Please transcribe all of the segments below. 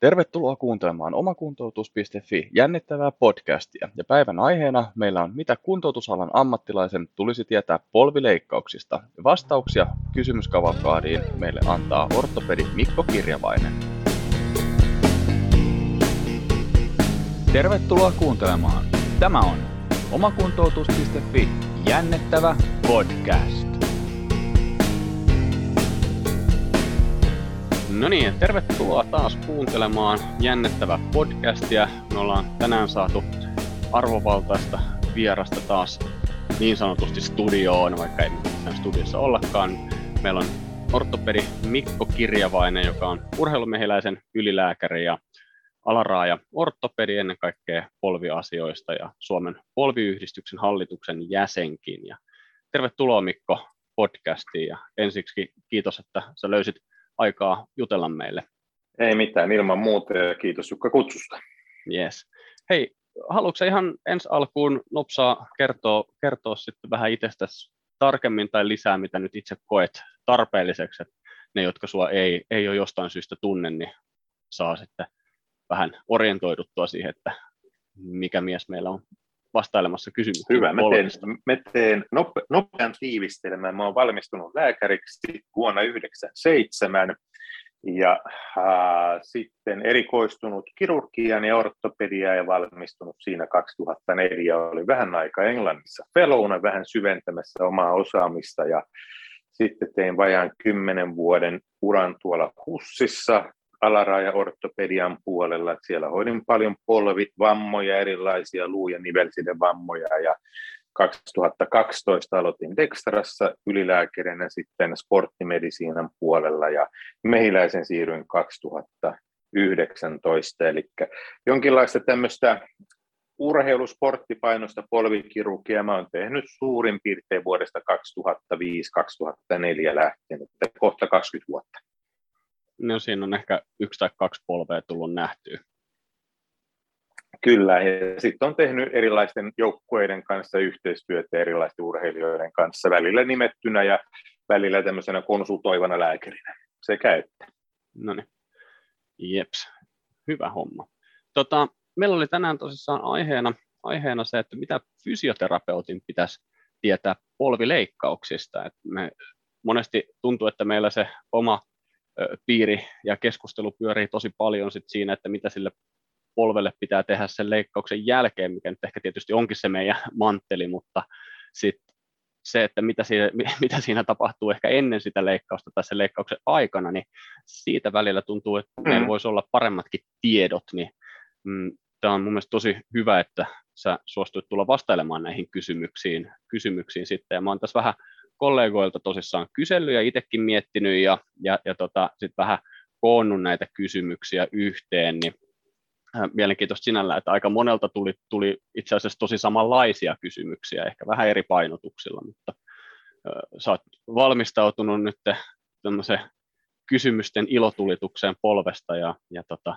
Tervetuloa kuuntelemaan omakuntoutus.fi jännittävää podcastia. Ja päivän aiheena meillä on mitä kuntoutusalan ammattilaisen tulisi tietää polvileikkauksista. Vastauksia kysymyskavalkaadiin meille antaa ortopedi Mikko Kirjavainen. Tervetuloa kuuntelemaan. Tämä on omakuntoutus.fi jännittävä podcast. No niin, tervetuloa taas kuuntelemaan jännittävää podcastia. Me ollaan tänään saatu arvovaltaista vierasta taas niin sanotusti studioon, vaikka ei missään studiossa ollakaan. Meillä on ortopedi Mikko Kirjavainen, joka on urheilumehiläisen ylilääkäri ja alaraaja ortopedi ennen kaikkea polviasioista ja Suomen polviyhdistyksen hallituksen jäsenkin. Ja tervetuloa Mikko podcastiin ja ensiksi kiitos, että sä löysit aikaa jutella meille. Ei mitään, ilman muuta ja kiitos Jukka kutsusta. Yes. Hei, haluatko ihan ensi alkuun nopsaa kertoa, kertoa sitten vähän itsestäsi tarkemmin tai lisää, mitä nyt itse koet tarpeelliseksi, että ne, jotka sua ei, ei ole jostain syystä tunne, niin saa sitten vähän orientoiduttua siihen, että mikä mies meillä on vastailemassa kysymyksiin. Hyvä, mä teen, mä teen nope, nopean tiivistelmän. Mä olen valmistunut lääkäriksi vuonna 1997 ja äh, sitten erikoistunut kirurgian ja ortopediaan ja valmistunut siinä 2004. Oli vähän aika Englannissa fellowna vähän syventämässä omaa osaamista ja sitten tein vajaan kymmenen vuoden uran tuolla Hussissa alaraja ortopedian puolella. Että siellä hoidin paljon polvivammoja, erilaisia luu- ja nivelsidevammoja ja 2012 aloitin Dextrassa ylilääkärinä sitten sporttimedisiinan puolella ja mehiläisen siirryin 2019, eli jonkinlaista tämmöistä urheilusporttipainosta polvikirurgia mä oon tehnyt suurin piirtein vuodesta 2005-2004 lähtien, että kohta 20 vuotta no siinä on ehkä yksi tai kaksi polvea tullut nähtyä. Kyllä, ja sitten on tehnyt erilaisten joukkueiden kanssa yhteistyötä erilaisten urheilijoiden kanssa, välillä nimettynä ja välillä tämmöisenä konsultoivana lääkärinä sekä että. No niin, jeps, hyvä homma. Tota, meillä oli tänään tosissaan aiheena, aiheena se, että mitä fysioterapeutin pitäisi tietää polvileikkauksista. Et me monesti tuntuu, että meillä se oma piiri ja keskustelu pyörii tosi paljon sit siinä, että mitä sille polvelle pitää tehdä sen leikkauksen jälkeen, mikä nyt ehkä tietysti onkin se meidän mantteli, mutta sitten se, että mitä siinä, mitä siinä tapahtuu ehkä ennen sitä leikkausta tai sen leikkauksen aikana, niin siitä välillä tuntuu, että meillä mm. voisi olla paremmatkin tiedot, niin mm, tämä on mun mielestä tosi hyvä, että sä suostuit tulla vastailemaan näihin kysymyksiin, kysymyksiin sitten, ja mä oon tässä vähän kollegoilta tosissaan kysellyt ja itsekin miettinyt ja, ja, ja tota, sitten vähän koonnut näitä kysymyksiä yhteen, niin äh, mielenkiintoista sinällä, että aika monelta tuli, tuli itse asiassa tosi samanlaisia kysymyksiä, ehkä vähän eri painotuksilla, mutta äh, sä oot valmistautunut nyt tämmöiseen kysymysten ilotulitukseen polvesta ja, ja tota,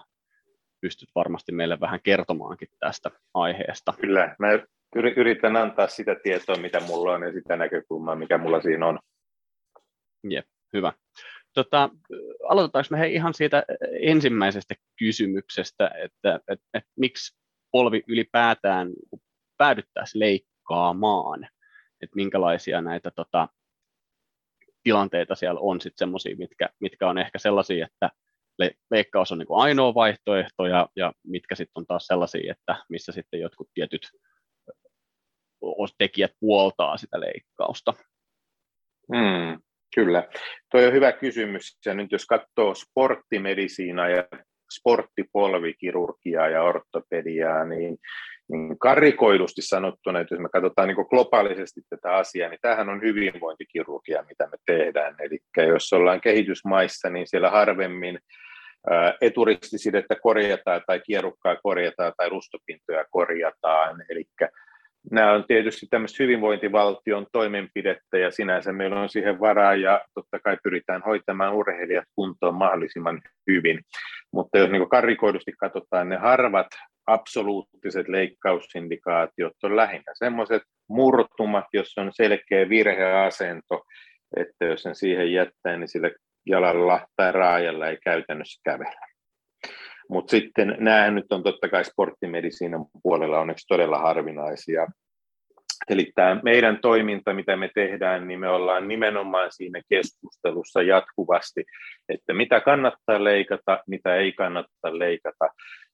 pystyt varmasti meille vähän kertomaankin tästä aiheesta. Kyllä, mä yritän antaa sitä tietoa, mitä mulla on ja sitä näkökulmaa, mikä mulla siinä on. Jep, hyvä. Tota, aloitetaanko me hei ihan siitä ensimmäisestä kysymyksestä, että et, et, miksi polvi ylipäätään päädyttäisiin leikkaamaan, että minkälaisia näitä tota, tilanteita siellä on sitten semmoisia, mitkä, mitkä on ehkä sellaisia, että leikkaus on niin ainoa vaihtoehto ja, ja mitkä sitten on taas sellaisia, että missä sitten jotkut tietyt tekijät puoltaa sitä leikkausta? Hmm, kyllä. Tuo on hyvä kysymys. Ja nyt jos katsoo sporttimedisiinaa ja sporttipolvikirurgiaa ja ortopediaa, niin, niin karikoidusti sanottuna, että jos me katsotaan niin globaalisesti tätä asiaa, niin tämähän on hyvinvointikirurgia, mitä me tehdään. Eli jos ollaan kehitysmaissa, niin siellä harvemmin eturistisidettä korjataan tai kierukkaa korjataan tai rustopintoja korjataan. Eli nämä on tietysti tämmöistä hyvinvointivaltion toimenpidettä ja sinänsä meillä on siihen varaa ja totta kai pyritään hoitamaan urheilijat kuntoon mahdollisimman hyvin. Mutta jos niin karikoidusti katsotaan ne harvat absoluuttiset leikkausindikaatiot on lähinnä semmoiset murtumat, jos on selkeä virheasento, että jos sen siihen jättää, niin sillä jalalla tai raajalla ei käytännössä kävellä. Mutta sitten nämä nyt on totta kai sporttimedisiinan puolella onneksi todella harvinaisia. Eli tämä meidän toiminta, mitä me tehdään, niin me ollaan nimenomaan siinä keskustelussa jatkuvasti, että mitä kannattaa leikata, mitä ei kannata leikata,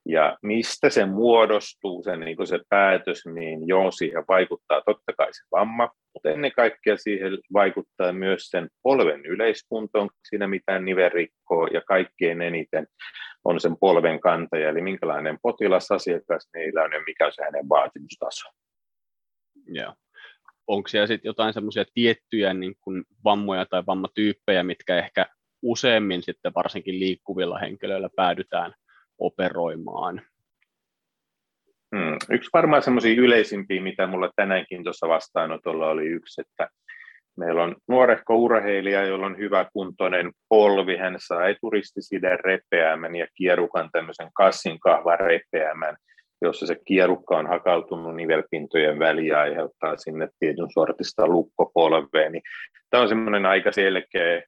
ja mistä se muodostuu, se, niin se päätös, niin joo, siihen vaikuttaa totta kai se vamma, mutta ennen kaikkea siihen vaikuttaa myös sen polven yleiskunto, onko siinä mitään nivelrikkoa, ja kaikkein eniten on sen polven kantaja, eli minkälainen potilasasiakas niillä on ja mikä on se hänen vaatimustaso. Joo. Onko siellä sitten jotain semmoisia tiettyjä niin kuin vammoja tai vammatyyppejä, mitkä ehkä useammin sitten varsinkin liikkuvilla henkilöillä päädytään operoimaan? Hmm. Yksi varmaan semmoisia yleisimpiä, mitä mulla tänäänkin tuossa vastaanotolla oli yksi, että meillä on nuorehko urheilija, jolla on hyvä kuntoinen polvi, hän saa eturistisiden repeämän ja kierukan tämmöisen kassin kahvan repeämän, jossa se kierukka on hakautunut nivelpintojen väliin ja aiheuttaa sinne tietyn sortista lukkopolveen. Niin tämä on semmoinen aika selkeä,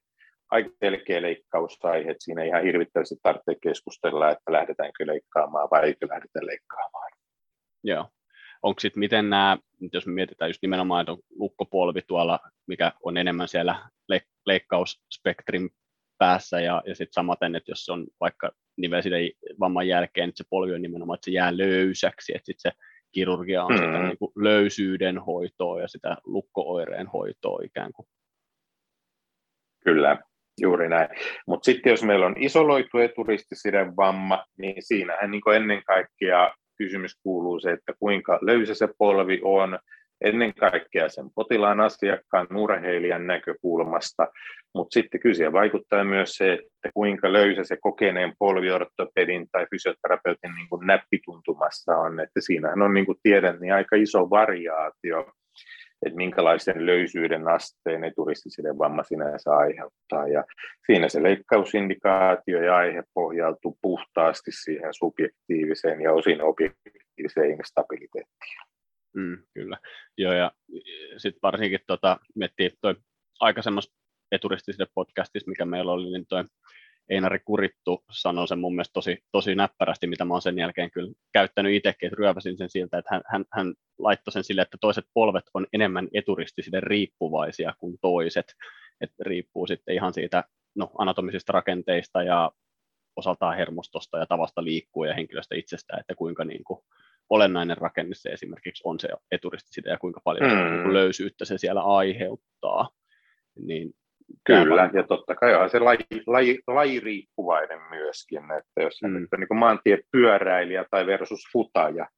aika selkeä leikkausaihe, että siinä ihan hirvittävästi tarvitsee keskustella, että lähdetäänkö leikkaamaan vai eikö lähdetä leikkaamaan. Joo. Onko sitten miten nämä, jos me mietitään just nimenomaan että lukkopolvi tuolla, mikä on enemmän siellä leikkausspektrin päässä ja, ja sitten samaten, että jos on vaikka nivelsiden vamman jälkeen, että se polvi on nimenomaan, että se jää löysäksi, että sitten se kirurgia on mm. sitä niin kuin löysyyden hoitoa ja sitä lukkooireen hoitoa ikään kuin. Kyllä, juuri näin. Mutta sitten jos meillä on isoloitu eturistisiden vamma, niin siinähän niin ennen kaikkea kysymys kuuluu se, että kuinka löysä se polvi on, ennen kaikkea sen potilaan asiakkaan urheilijan näkökulmasta, mutta sitten kyse vaikuttaa myös se, että kuinka löysä se kokeneen polviortopedin tai fysioterapeutin niin kuin näppituntumassa on, että siinähän on niin kuin tiedän, niin aika iso variaatio, että minkälaisen löysyyden asteen eturistisiden vamma sinänsä aiheuttaa. Ja siinä se leikkausindikaatio ja aihe pohjautuu puhtaasti siihen subjektiiviseen ja osin objektiiviseen instabiliteettiin. Mm, kyllä. Joo, ja sitten varsinkin tota, miettii toi aikaisemmassa eturistisessa podcastissa, mikä meillä oli, niin toi Einari Kurittu sanoi sen mun mielestä tosi, tosi näppärästi, mitä mä oon sen jälkeen kyllä käyttänyt itsekin, että ryöväsin sen siltä, että hän, hän, hän laittoi sen sille, että toiset polvet on enemmän eturistisille riippuvaisia kuin toiset, että riippuu sitten ihan siitä no, anatomisista rakenteista ja osaltaan hermostosta ja tavasta liikkua ja henkilöstä itsestään, että kuinka niin kuin, olennainen rakenne se esimerkiksi on se eturistiside ja kuinka paljon mm. niin löysyyttä se siellä aiheuttaa. Niin Kyllä, ja totta kai on se laji, laji, lajiriippuvainen myöskin, että jos mm. on niin maantiepyöräilijä tai versus futaja,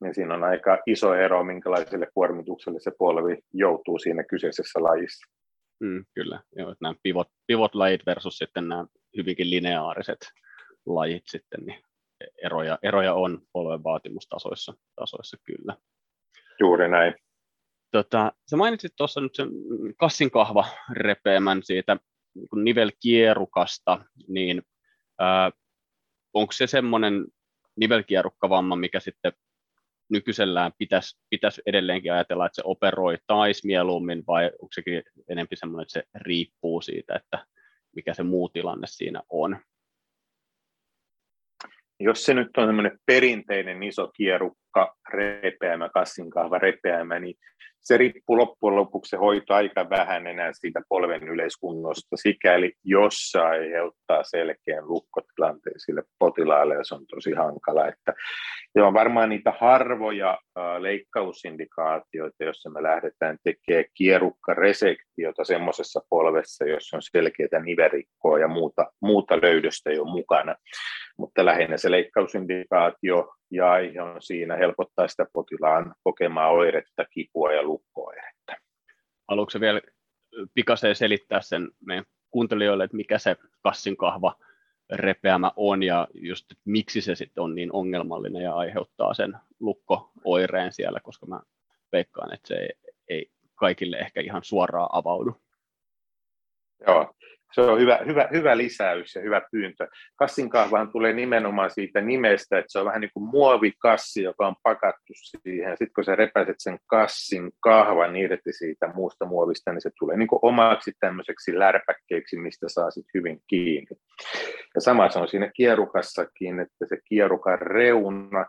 niin siinä on aika iso ero, minkälaiselle kuormitukselle se polvi joutuu siinä kyseisessä lajissa. Mm, kyllä, joo, nämä pivot, pivot-lajit versus sitten nämä hyvinkin lineaariset lajit sitten, niin eroja, eroja on polven vaatimustasoissa tasoissa kyllä. Juuri näin. Tota, sä mainitsit tuossa nyt sen kassin kahva repeämän siitä niin nivelkierukasta, niin ää, onko se semmoinen nivelkierukkavamma, mikä sitten nykyisellään pitäisi, pitäisi edelleenkin ajatella, että se operoi taisi mieluummin, vai onko sekin enemmän semmoinen, että se riippuu siitä, että mikä se muu tilanne siinä on? Jos se nyt on semmoinen perinteinen iso kierukka repeämä, kassinkahva repeämä, niin se riippuu loppujen lopuksi se hoito aika vähän enää siitä polven yleiskunnosta, sikäli jos se aiheuttaa selkeän lukkotilanteen sille potilaalle, ja se on tosi hankala. Että, ja on varmaan niitä harvoja leikkausindikaatioita, joissa me lähdetään tekemään kierukkaresektiota semmoisessa polvessa, jossa on selkeää niverikkoa ja muuta, muuta löydöstä jo mukana. Mutta lähinnä se leikkausindikaatio ja aihe on siinä helpottaa sitä potilaan kokemaa oiretta, kipua ja lukkoiretta. Haluatko vielä pikaseen selittää sen meidän kuuntelijoille, että mikä se kassin kahva repeämä on ja just, miksi se sitten on niin ongelmallinen ja aiheuttaa sen lukkooireen siellä, koska mä veikkaan, että se ei, ei kaikille ehkä ihan suoraan avaudu. Joo, se on hyvä, hyvä, hyvä lisäys ja hyvä pyyntö. Kassin kahvahan tulee nimenomaan siitä nimestä, että se on vähän niin kuin muovikassi, joka on pakattu siihen. Sitten kun sä repäiset sen kassin kahvan irti siitä muusta muovista, niin se tulee niin kuin omaksi tämmöiseksi lärpäkkeeksi, mistä saa sitten hyvin kiinni. Ja sama se on siinä kierukassakin, että se kierukan reuna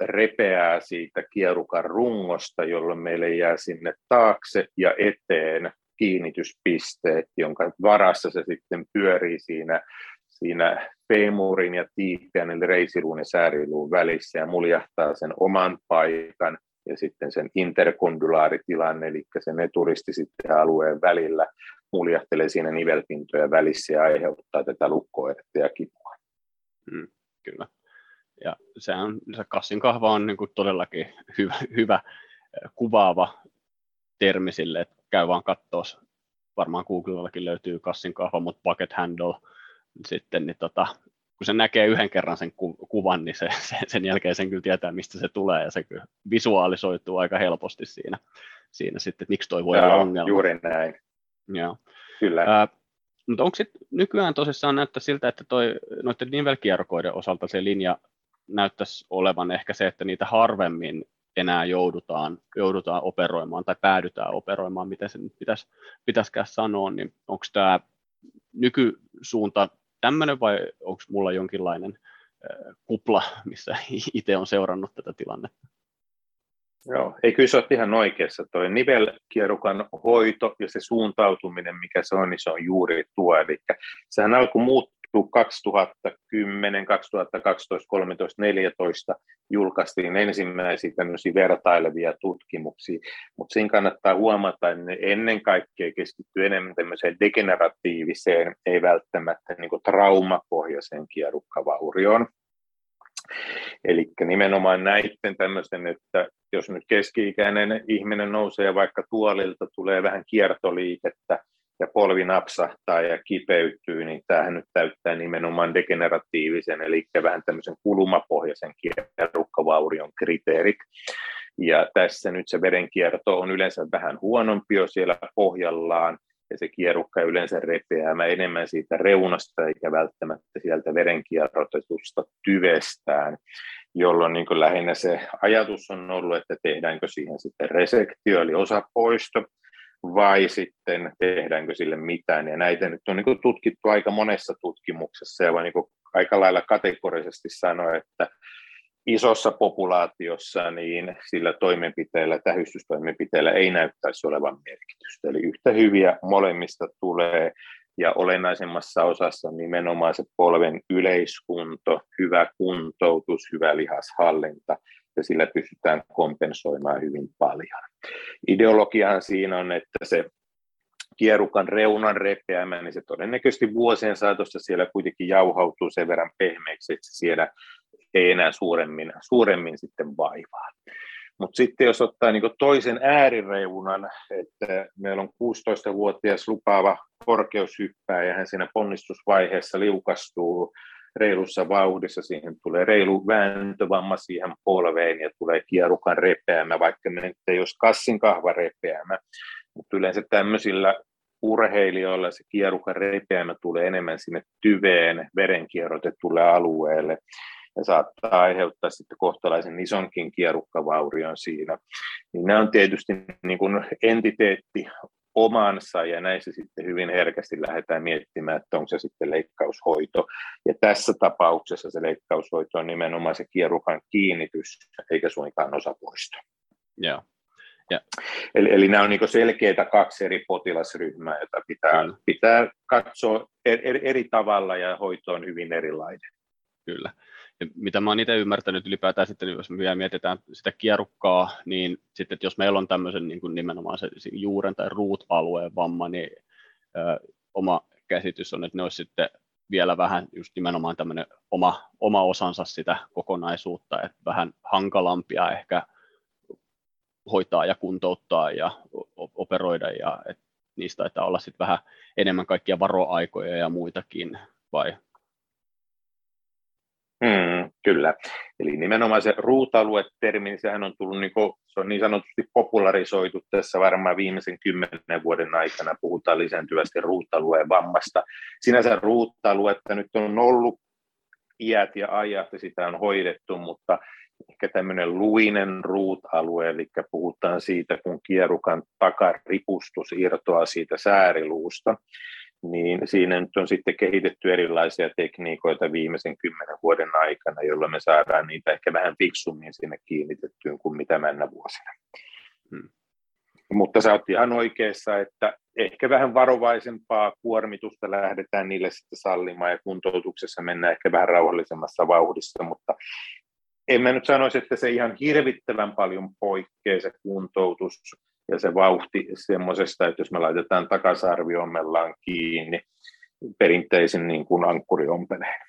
repeää siitä kierukan rungosta, jolloin meille jää sinne taakse ja eteen kiinnityspisteet, jonka varassa se sitten pyörii siinä, siinä femurin ja tiippiän, eli reisiluun ja sääriluun välissä ja muljahtaa sen oman paikan ja sitten sen interkondulaaritilanne, eli sen eturisti sitten alueen välillä muljahtelee siinä nivelpintojen välissä ja aiheuttaa tätä lukkoerttä ja kipua. Mm, kyllä. Ja sehän, se kassin kahva on niin kuin todellakin hyvä, hyvä kuvaava termi sille, että käy vaan katsoa, varmaan Googlellakin löytyy kassin kahva, mutta bucket handle sitten, niin tota, kun se näkee yhden kerran sen ku- kuvan, niin se, se, sen jälkeen sen kyllä tietää, mistä se tulee, ja se kyllä visualisoituu aika helposti siinä, siinä sitten, että miksi toi voi olla ongelma. Juuri näin. Joo. Kyllä. Ää, mutta onko sitten nykyään tosissaan näyttää siltä, että toi, noiden nivelkierrokoiden osalta se linja näyttäisi olevan ehkä se, että niitä harvemmin enää joudutaan, joudutaan operoimaan tai päädytään operoimaan, miten se nyt pitäisi, pitäisikään sanoa, niin onko tämä nykysuunta tämmöinen vai onko mulla jonkinlainen kupla, missä itse on seurannut tätä tilannetta? Joo, ei kyllä se ole ihan oikeassa. Tuo nivelkierukan hoito ja se suuntautuminen, mikä se on, niin se on juuri tuo. Eli sehän alkoi muut, 2010, 2012, 13, 14 julkaistiin ensimmäisiä tämmöisiä vertailevia tutkimuksia, mutta siinä kannattaa huomata, että ne ennen kaikkea keskittyy enemmän tämmöiseen degeneratiiviseen, ei välttämättä niin traumapohjaiseen kierukkavaurioon. Eli nimenomaan näiden tämmöisten, että jos nyt keski-ikäinen ihminen nousee vaikka tuolilta, tulee vähän kiertoliikettä, ja polvi napsahtaa ja kipeytyy, niin tämähän nyt täyttää nimenomaan degeneratiivisen, eli vähän tämmöisen kulumapohjaisen kierrukkavaurion kriteerit. Ja tässä nyt se verenkierto on yleensä vähän huonompi jo siellä pohjallaan, ja se kierukka yleensä repeää enemmän siitä reunasta eikä välttämättä sieltä verenkierrotetusta tyvestään, jolloin niin lähinnä se ajatus on ollut, että tehdäänkö siihen sitten resektio eli osapoisto, vai sitten tehdäänkö sille mitään. Ja näitä nyt on niin tutkittu aika monessa tutkimuksessa ja niin aika lailla kategorisesti sanoa, että isossa populaatiossa niin sillä toimenpiteellä, tähystystoimenpiteellä ei näyttäisi olevan merkitystä. Eli yhtä hyviä molemmista tulee ja olennaisemmassa osassa nimenomaan se polven yleiskunto, hyvä kuntoutus, hyvä lihashallinta ja sillä pystytään kompensoimaan hyvin paljon. Ideologiahan siinä on, että se kierukan reunan repeämä, niin se todennäköisesti vuosien saatossa siellä kuitenkin jauhautuu sen verran pehmeäksi, että siellä ei enää suuremmin, suuremmin sitten vaivaa. Mutta sitten jos ottaa niin toisen äärireunan, että meillä on 16-vuotias lupaava korkeushyppää ja hän siinä ponnistusvaiheessa liukastuu reilussa vauhdissa, siihen tulee reilu vääntövamma siihen polveen ja tulee kierukan repeämä, vaikka ne ei olisi kassin kahva repeämä, mutta yleensä tämmöisillä urheilijoilla se kierukan repeämä tulee enemmän sinne tyveen, verenkierrotetulle alueelle ja saattaa aiheuttaa sitten kohtalaisen isonkin kierukkavaurion siinä. Niin nämä on tietysti niin kuin entiteetti omansa ja näissä sitten hyvin herkästi lähdetään miettimään, että onko se sitten leikkaushoito. Ja tässä tapauksessa se leikkaushoito on nimenomaan se kierukan kiinnitys eikä suinkaan osapoisto. Joo. Ja. Eli, eli nämä on niin selkeitä kaksi eri potilasryhmää, joita pitää, pitää katsoa eri, eri tavalla ja hoito on hyvin erilainen. Kyllä. Mitä mä oon itse ymmärtänyt ylipäätään sitten, jos me vielä mietitään sitä kierukkaa, niin sitten, että jos meillä on tämmöisen niin kuin nimenomaan se juuren tai ruut-alueen vamma, niin ö, oma käsitys on, että ne olisi sitten vielä vähän just nimenomaan tämmöinen oma, oma osansa sitä kokonaisuutta, että vähän hankalampia ehkä hoitaa ja kuntouttaa ja operoida ja että niistä taitaa olla sitten vähän enemmän kaikkia varoaikoja ja muitakin, vai Kyllä, eli nimenomaan se ruutalue-termi, niin sehän on tullut niin, se on niin sanotusti popularisoitu tässä varmaan viimeisen kymmenen vuoden aikana, puhutaan lisääntyvästi ruutalueen vammasta. Sinänsä ruutaluetta nyt on ollut iät ja ajat ja sitä on hoidettu, mutta ehkä tämmöinen luinen ruut-alue, eli puhutaan siitä, kun kierukan takaripustus irtoaa siitä sääriluusta, niin siinä nyt on sitten kehitetty erilaisia tekniikoita viimeisen kymmenen vuoden aikana, jolla me saadaan niitä ehkä vähän fiksummin sinne kiinnitettyyn kuin mitä mennä vuosina. Hmm. Mutta sä oot ihan oikeassa, että ehkä vähän varovaisempaa kuormitusta lähdetään niille sitten sallimaan ja kuntoutuksessa mennään ehkä vähän rauhallisemmassa vauhdissa, mutta en mä nyt sanoisi, että se ihan hirvittävän paljon poikkeaa se kuntoutus ja se vauhti semmoisesta, että jos me laitetaan takasarviommellaan kiinni perinteisen niin kuin ankkurionpeleen.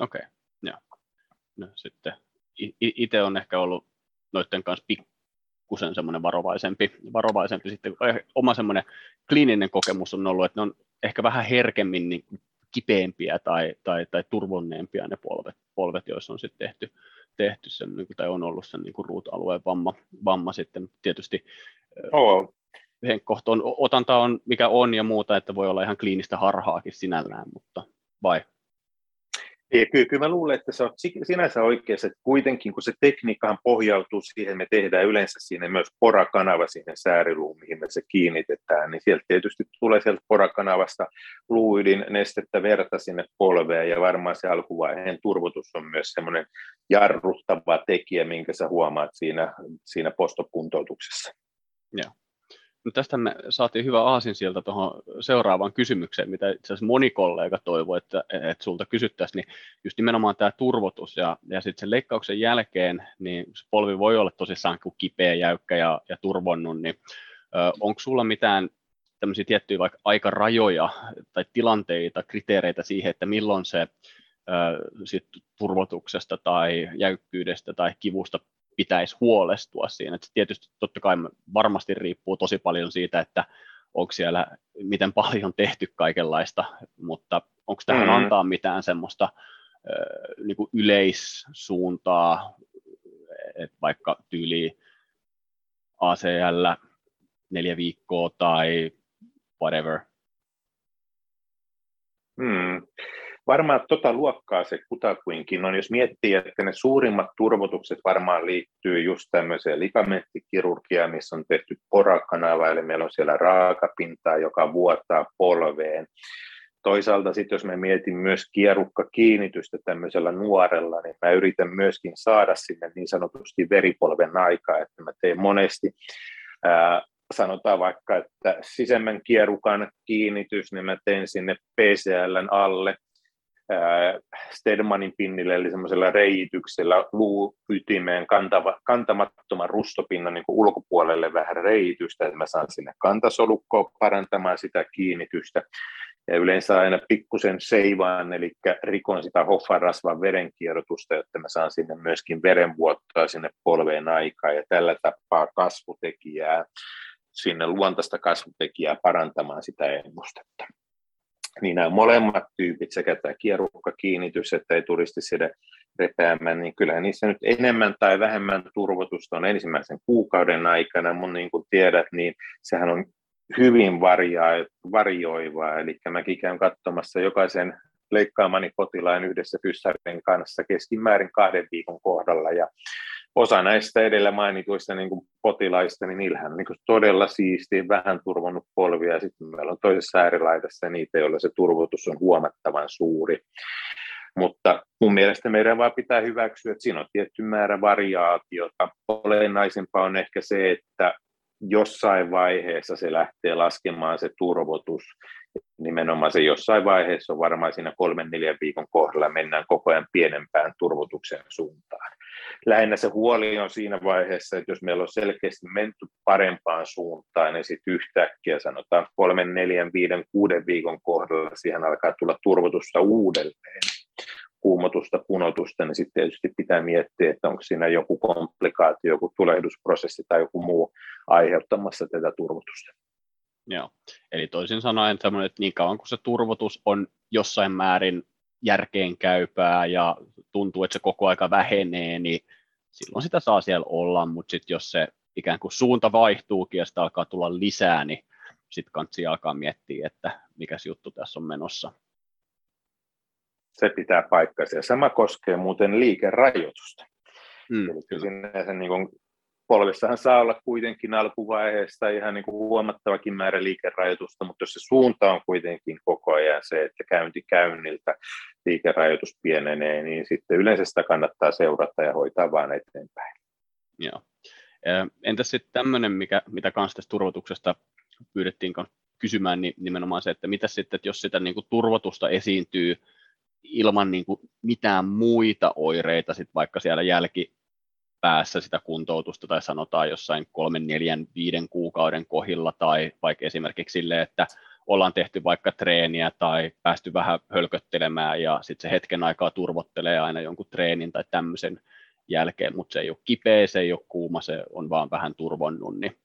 Okei, okay. joo. No sitten itse on ehkä ollut noiden kanssa pikkusen semmoinen varovaisempi, varovaisempi sitten oma semmoinen kliininen kokemus on ollut, että ne on ehkä vähän herkemmin niin kipeämpiä tai, tai, tai turvonneempia ne polvet, polvet, joissa on sitten tehty, tehty sen, niin tai on ollut sen niin kuin vamma, vamma sitten. Tietysti oh. Henkkohto on, otanta on mikä on ja muuta, että voi olla ihan kliinistä harhaakin sinällään, mutta vai? Ja kyllä, kyllä mä luulen, että se on sinänsä oikeassa, että kuitenkin kun se tekniikkahan pohjautuu siihen, me tehdään yleensä siinä myös porakanava siihen sääriluun, mihin me se kiinnitetään, niin sieltä tietysti tulee sieltä porakanavasta luuydin nestettä verta sinne polveen, ja varmaan se alkuvaiheen turvotus on myös semmoinen jarruttava tekijä, minkä sä huomaat siinä, siinä postokuntoutuksessa. Joo. No tästä me saatiin hyvä aasin sieltä tuohon seuraavaan kysymykseen, mitä itse asiassa moni kollega toivoi, että, että sulta kysyttäisiin, niin just nimenomaan tämä turvotus ja, ja sitten sen leikkauksen jälkeen, niin se polvi voi olla tosissaan kipeä, jäykkä ja, ja turvonnut, niin ö, onko sulla mitään tämmöisiä tiettyjä vaikka aikarajoja tai tilanteita, kriteereitä siihen, että milloin se sit turvotuksesta tai jäykkyydestä tai kivusta pitäisi huolestua siinä. Että tietysti totta kai varmasti riippuu tosi paljon siitä, että onko siellä miten paljon tehty kaikenlaista, mutta onko tähän mm. antaa mitään semmoista niin kuin yleissuuntaa, että vaikka tyyli ACL neljä viikkoa tai whatever. Hmm varmaan tota luokkaa se kutakuinkin on. Jos miettii, että ne suurimmat turvotukset varmaan liittyy just tämmöiseen likamenttikirurgiaan, missä on tehty porakanava, eli meillä on siellä raakapintaa, joka vuotaa polveen. Toisaalta sitten jos me mietin myös kierukkakiinnitystä tämmöisellä nuorella, niin mä yritän myöskin saada sinne niin sanotusti veripolven aikaa, että mä teen monesti ää, sanotaan vaikka, että sisemmän kierukan kiinnitys, niin mä teen sinne PCLn alle Stedmanin pinnille, eli semmoisella reiityksellä luuytimeen kantava, kantamattoman rustopinnan niin ulkopuolelle vähän reiitystä, että mä saan sinne kantasolukkoon parantamaan sitä kiinnitystä. Ja yleensä aina pikkusen seivaan, eli rikon sitä hoffarasvan verenkierrotusta, jotta mä saan sinne myöskin verenvuottoa sinne polveen aikaa, ja tällä tapaa kasvutekijää, sinne luontaista kasvutekijää parantamaan sitä ennustetta niin nämä molemmat tyypit, sekä tämä kierukkakiinnitys että ei turisti siellä repeämään, niin kyllähän niissä nyt enemmän tai vähemmän turvotusta on ensimmäisen kuukauden aikana, mutta niin kuin tiedät, niin sehän on hyvin varjoivaa, eli mäkin käyn katsomassa jokaisen leikkaamani potilaan yhdessä fyssarin kanssa keskimäärin kahden viikon kohdalla, ja osa näistä edellä mainituista niin kuin potilaista, niin niillähän on niin kuin todella siisti, vähän turvonnut polvia, ja sitten meillä on toisessa äärilaidassa niitä, joilla se turvotus on huomattavan suuri. Mutta mun mielestä meidän vaan pitää hyväksyä, että siinä on tietty määrä variaatiota. Olennaisempaa on ehkä se, että jossain vaiheessa se lähtee laskemaan se turvotus. Nimenomaan se jossain vaiheessa on varmaan siinä kolmen neljän viikon kohdalla mennään koko ajan pienempään turvotuksen suuntaan lähinnä se huoli on siinä vaiheessa, että jos meillä on selkeästi menty parempaan suuntaan, niin sitten yhtäkkiä sanotaan kolmen, neljän, viiden, kuuden viikon kohdalla siihen alkaa tulla turvotusta uudelleen kuumotusta, punotusta, niin sitten tietysti pitää miettiä, että onko siinä joku komplikaatio, joku tulehdusprosessi tai joku muu aiheuttamassa tätä turvotusta. Joo, eli toisin sanoen että niin kauan kuin se turvotus on jossain määrin järkeen käypää ja tuntuu, että se koko aika vähenee, niin silloin sitä saa siellä olla, mutta sitten jos se ikään kuin suunta vaihtuukin ja sitä alkaa tulla lisää, niin sitten kansi alkaa miettiä, että mikä juttu tässä on menossa. Se pitää paikkansa. Ja sama koskee muuten liikerajoitusta. Mm, Eli kyllä. sen niin kuin polvissahan saa olla kuitenkin alkuvaiheessa ihan niin kuin huomattavakin määrä liikerajoitusta, mutta jos se suunta on kuitenkin koko ajan se, että käynti käynniltä liikerajoitus pienenee, niin sitten yleensä sitä kannattaa seurata ja hoitaa vaan eteenpäin. Joo. Entäs sitten tämmöinen, mikä, mitä kanssa tästä turvotuksesta pyydettiin kysymään, niin nimenomaan se, että mitä sitten, että jos sitä niin kuin turvotusta esiintyy ilman niin kuin mitään muita oireita, sit vaikka siellä jälki, päässä sitä kuntoutusta tai sanotaan jossain kolmen, neljän, viiden kuukauden kohilla tai vaikka esimerkiksi sille, että ollaan tehty vaikka treeniä tai päästy vähän hölköttelemään ja sitten se hetken aikaa turvottelee aina jonkun treenin tai tämmöisen jälkeen, mutta se ei ole kipeä, se ei ole kuuma, se on vaan vähän turvonnut, niin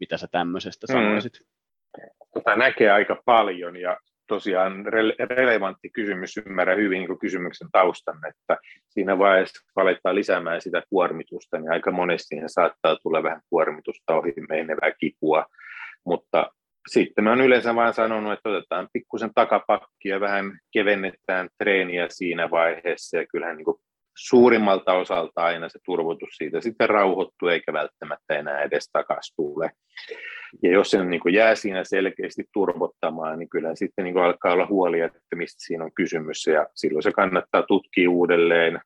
mitä sä tämmöisestä mm. sanoisit? Mm. Tota näkee aika paljon ja tosiaan rele- relevantti kysymys, ymmärrän hyvin niin kysymyksen taustan, että siinä vaiheessa, kun aletaan lisäämään sitä kuormitusta, niin aika monesti siihen saattaa tulla vähän kuormitusta ohi menevää kipua, mutta sitten mä oon yleensä vain sanonut, että otetaan pikkusen takapakkia vähän kevennetään treeniä siinä vaiheessa ja kyllähän niin suurimmalta osalta aina se turvotus siitä sitten rauhoittuu eikä välttämättä enää edes takaisin tule. Ja jos se niin jää siinä selkeästi turvottamaan, niin kyllä sitten niin alkaa olla huoli, että mistä siinä on kysymys. Ja silloin se kannattaa tutkia uudelleen,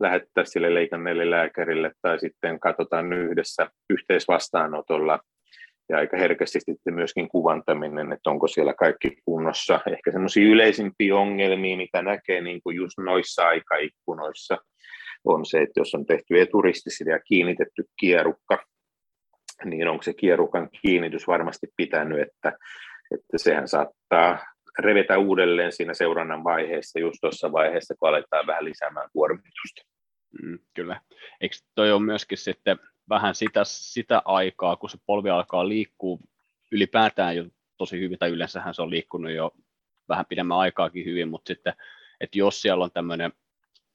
lähettää sille leikanneelle lääkärille tai sitten katsotaan yhdessä yhteisvastaanotolla ja aika herkästi sitten myöskin kuvantaminen, että onko siellä kaikki kunnossa. Ehkä semmoisia yleisimpiä ongelmia, mitä näkee niin kuin just noissa aikaikkunoissa, on se, että jos on tehty eturistisille ja kiinnitetty kierukka, niin onko se kierukan kiinnitys varmasti pitänyt, että, että sehän saattaa revetä uudelleen siinä seurannan vaiheessa, just tuossa vaiheessa, kun aletaan vähän lisäämään kuormitusta. Mm, kyllä. Eikö toi ole myöskin sitten vähän sitä, sitä aikaa, kun se polvi alkaa liikkua ylipäätään jo tosi hyvin, tai yleensähän se on liikkunut jo vähän pidemmän aikaakin hyvin, mutta sitten, että jos siellä on tämmöinen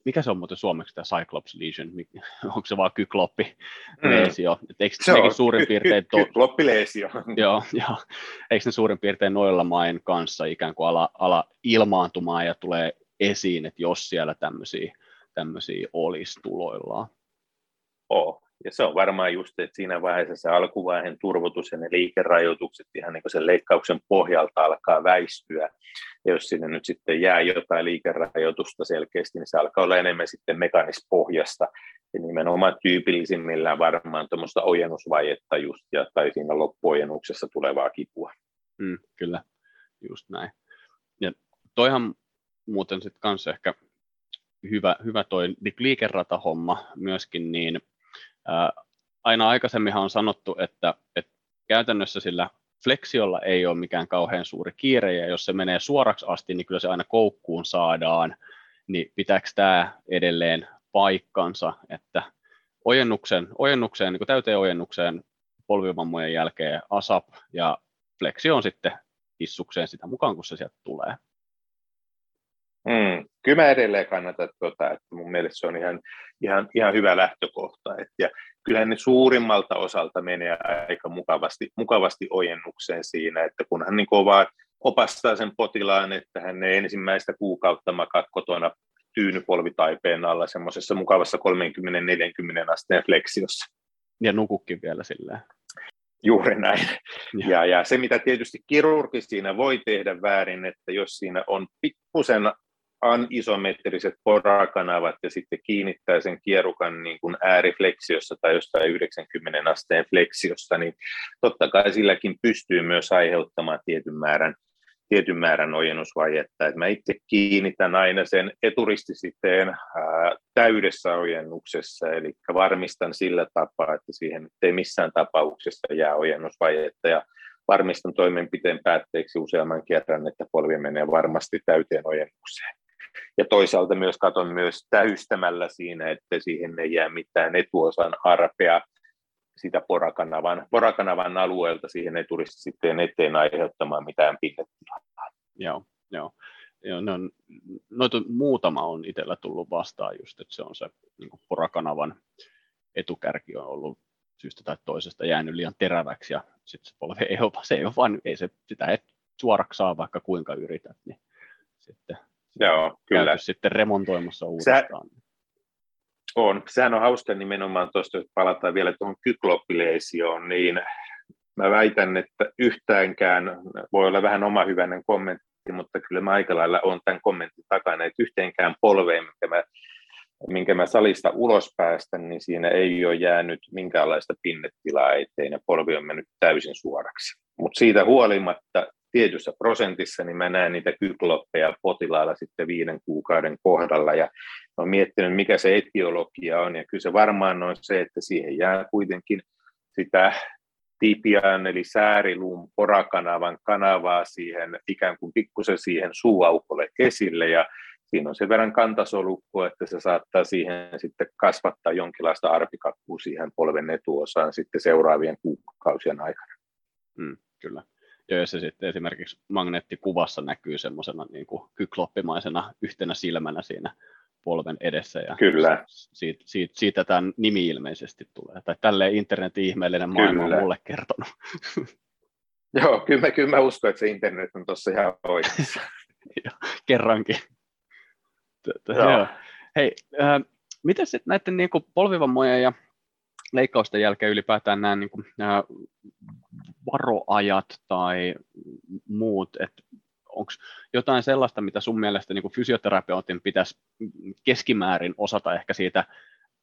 mikä se on muuten suomeksi tämä Cyclops Lesion, onko se vaan kykloppi leesio? Mm. Eikö se on suurin piirtein... To... Kykloppileesio. joo, joo. Eikö ne suurin piirtein noilla main kanssa ikään kuin ala, ala ilmaantumaan ja tulee esiin, että jos siellä tämmöisiä, tämmöisiä olisi tuloillaan? Oh. Ja se on varmaan just, että siinä vaiheessa se alkuvaiheen turvotus ja ne liikerajoitukset ihan niin kuin sen leikkauksen pohjalta alkaa väistyä. Ja jos sinne nyt sitten jää jotain liikerajoitusta selkeästi, niin se alkaa olla enemmän sitten mekanispohjasta. Ja nimenomaan tyypillisimmillään varmaan tuommoista ojennusvajetta just, ja, tai siinä loppuojennuksessa tulevaa kipua. Mm, kyllä, just näin. Ja toihan muuten sitten kanssa ehkä hyvä, hyvä toi liikeratahomma myöskin, niin aina aikaisemminhan on sanottu, että, että käytännössä sillä fleksiolla ei ole mikään kauhean suuri kiire, ja jos se menee suoraksi asti, niin kyllä se aina koukkuun saadaan, niin pitääkö tämä edelleen paikkansa, että ojennuksen, ojennukseen, niin täyteen ojennukseen polvivammojen jälkeen ASAP ja fleksio on sitten hissukseen sitä mukaan, kun se sieltä tulee. Mm, kyllä mä edelleen kannatan tuota, että mun mielestä se on ihan, ihan, ihan hyvä lähtökohta. Et, ja kyllähän ne suurimmalta osalta menee aika mukavasti, mukavasti ojennukseen siinä, että kun hän niin vaan opastaa sen potilaan, että hän ei ensimmäistä kuukautta makaa kotona tyynypolvitaipeen alla semmoisessa mukavassa 30-40 asteen fleksiossa. Ja nukukin vielä sillä. Juuri näin. Ja. Ja, ja se, mitä tietysti kirurgi siinä voi tehdä väärin, että jos siinä on pikkusen anisometriset porakanavat ja sitten kiinnittää sen kierukan niin kuin äärifleksiossa tai jostain 90 asteen fleksiossa, niin totta kai silläkin pystyy myös aiheuttamaan tietyn määrän, tietyn määrän ojennusvajetta. Et mä itse kiinnitän aina sen eturistisiteen ää, täydessä ojennuksessa, eli varmistan sillä tapaa, että siihen ei missään tapauksessa jää ojennusvajetta ja varmistan toimenpiteen päätteeksi useamman kerran, että polvi menee varmasti täyteen ojennukseen. Ja toisaalta myös katon myös täystämällä siinä, että siihen ei jää mitään etuosan arpea sitä porakanavan, porakanavan alueelta siihen ei sitten eteen aiheuttamaan mitään pinnetilaa. Joo, joo. joo, ne on, noita muutama on itsellä tullut vastaan just, että se on se niin porakanavan etukärki on ollut syystä tai toisesta jäänyt liian teräväksi ja sitten se polvi ei ole, se ei ole vaan, ei se, sitä et suoraksi saa vaikka kuinka yrität, niin sitten Joo, kyllä. sitten remontoimassa uudestaan. Sä, on. Sehän on hauska nimenomaan tuosta, jos palataan vielä tuohon kykloppileesioon, niin mä väitän, että yhtäänkään, voi olla vähän oma hyvänen kommentti, mutta kyllä mä aika lailla on tämän kommentin takana, että yhteenkään polveen, minkä mä, minkä mä salista ulos päästän, niin siinä ei ole jäänyt minkäänlaista pinnetilaa eteen ja polvi on mennyt täysin suoraksi. Mutta siitä huolimatta tietyssä prosentissa, niin mä näen niitä kykloppeja potilailla sitten viiden kuukauden kohdalla ja olen miettinyt, mikä se etiologia on, ja kyllä se varmaan on se, että siihen jää kuitenkin sitä tipian eli sääriluun porakanavan kanavaa siihen ikään kuin pikkusen siihen suuaukolle esille ja siinä on sen verran kantasolukko, että se saattaa siihen sitten kasvattaa jonkinlaista arpikakkua siihen polven etuosaan sitten seuraavien kuukausien aikana. Mm, kyllä. Se sitten esimerkiksi magneettikuvassa näkyy semmoisena niin kuin kykloppimaisena yhtenä silmänä siinä polven edessä. Ja Kyllä. Siitä, siitä, siitä tämä nimi ilmeisesti tulee. Tai tälleen internetin ihmeellinen maailma kyllä. on mulle kertonut. Joo, kyllä mä, kyllä mä uskon, että se internet on tuossa ihan oikeassa. Kerrankin. Joo. Hei, äh, miten sitten näiden niin polvivammojen ja leikkausten jälkeen ylipäätään nämä, niin kuin, nämä varoajat tai muut, että onko jotain sellaista, mitä sun mielestä niin fysioterapeutin pitäisi keskimäärin osata ehkä siitä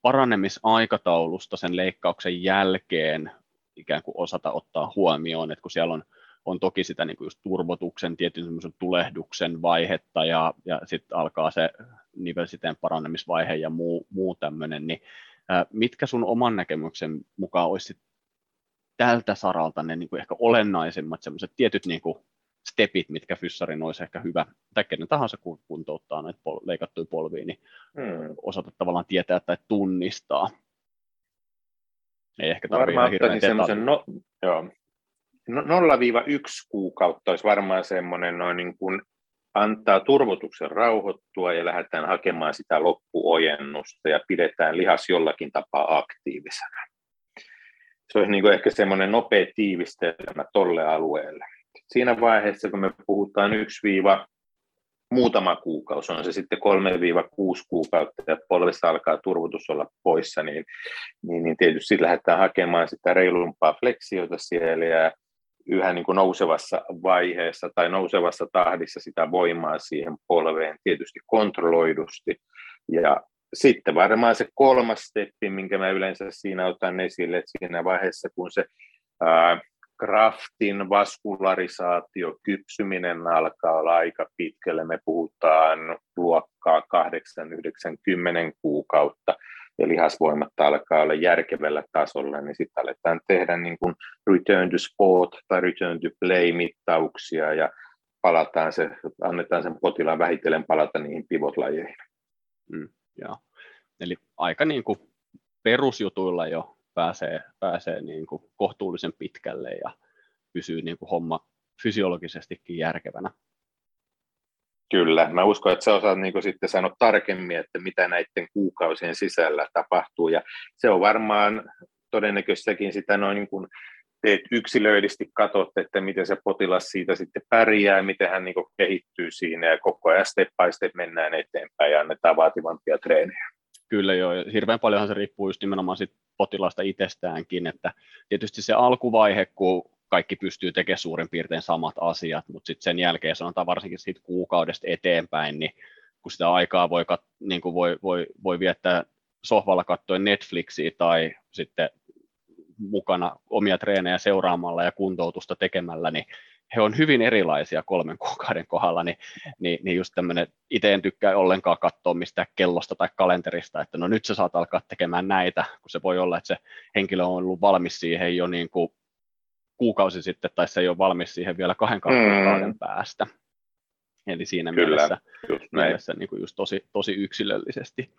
parannemisaikataulusta sen leikkauksen jälkeen ikään kuin osata ottaa huomioon, että kun siellä on, on toki sitä niin kuin just turvotuksen, tietyn tulehduksen vaihetta ja, ja sitten alkaa se nivelsiteen parannemisvaihe ja muu, muu tämmöinen, niin mitkä sun oman näkemyksen mukaan olisi tältä saralta ne niin kuin ehkä olennaisimmat sellaiset tietyt niin kuin stepit, mitkä fyssarin olisi ehkä hyvä, tai kenen tahansa kun kuntouttaa näitä pol- leikattuja polvia, niin hmm. osata tavallaan tietää tai tunnistaa. Ei ehkä tarvitse ihan hirveän no, joo. 0-1 kuukautta olisi varmaan semmoinen noin niin kuin antaa turvotuksen rauhoittua ja lähdetään hakemaan sitä loppuojennusta ja pidetään lihas jollakin tapaa aktiivisena. Se olisi niin kuin ehkä semmoinen nopea tiivistelmä tolle alueelle siinä vaiheessa, kun me puhutaan yksi viiva muutama kuukausi, on se sitten 3-6 kuukautta ja polvesta alkaa turvotus olla poissa, niin, niin, niin tietysti lähdetään hakemaan sitä reilumpaa fleksiota siellä ja yhä niin kuin nousevassa vaiheessa tai nousevassa tahdissa sitä voimaa siihen polveen tietysti kontrolloidusti. Ja sitten varmaan se kolmas steppi, minkä mä yleensä siinä otan esille, että siinä vaiheessa kun se ää, kraftin vaskularisaatio, kypsyminen alkaa olla aika pitkälle. Me puhutaan luokkaa 8, 9, 10 kuukautta ja lihasvoimat alkaa olla järkevällä tasolla, niin sitten aletaan tehdä niin kuin return to sport tai return to play mittauksia ja palataan se, annetaan sen potilaan vähitellen palata niihin pivotlajeihin. Mm. Eli aika niin kuin perusjutuilla jo pääsee, pääsee niin kuin kohtuullisen pitkälle ja pysyy niin kuin homma fysiologisestikin järkevänä. Kyllä, mä uskon, että sä osaat niin sitten sanoa tarkemmin, että mitä näiden kuukausien sisällä tapahtuu, ja se on varmaan todennäköisestikin sitä noin niin kuin teet yksilöidysti katsot, että miten se potilas siitä sitten pärjää, miten hän niin kehittyy siinä, ja koko ajan step by step mennään eteenpäin ja annetaan vaativampia treenejä. Kyllä joo, hirveän paljonhan se riippuu just nimenomaan sit potilaasta itsestäänkin, että tietysti se alkuvaihe, kun kaikki pystyy tekemään suurin piirtein samat asiat, mutta sitten sen jälkeen sanotaan varsinkin siitä kuukaudesta eteenpäin, niin kun sitä aikaa voi, kat, niin kuin voi, voi, voi viettää sohvalla katsoen Netflixiä tai sitten mukana omia treenejä seuraamalla ja kuntoutusta tekemällä, niin he on hyvin erilaisia kolmen kuukauden kohdalla, niin, niin, niin just tämmöinen, itse en tykkää ollenkaan katsoa mistä kellosta tai kalenterista, että no nyt sä saat alkaa tekemään näitä, kun se voi olla, että se henkilö on ollut valmis siihen jo niin kuin kuukausi sitten, tai se ei ole valmis siihen vielä kahden kuukauden mm. päästä. Eli siinä Kyllä, mielessä, mielessä niin kuin just tosi, tosi yksilöllisesti.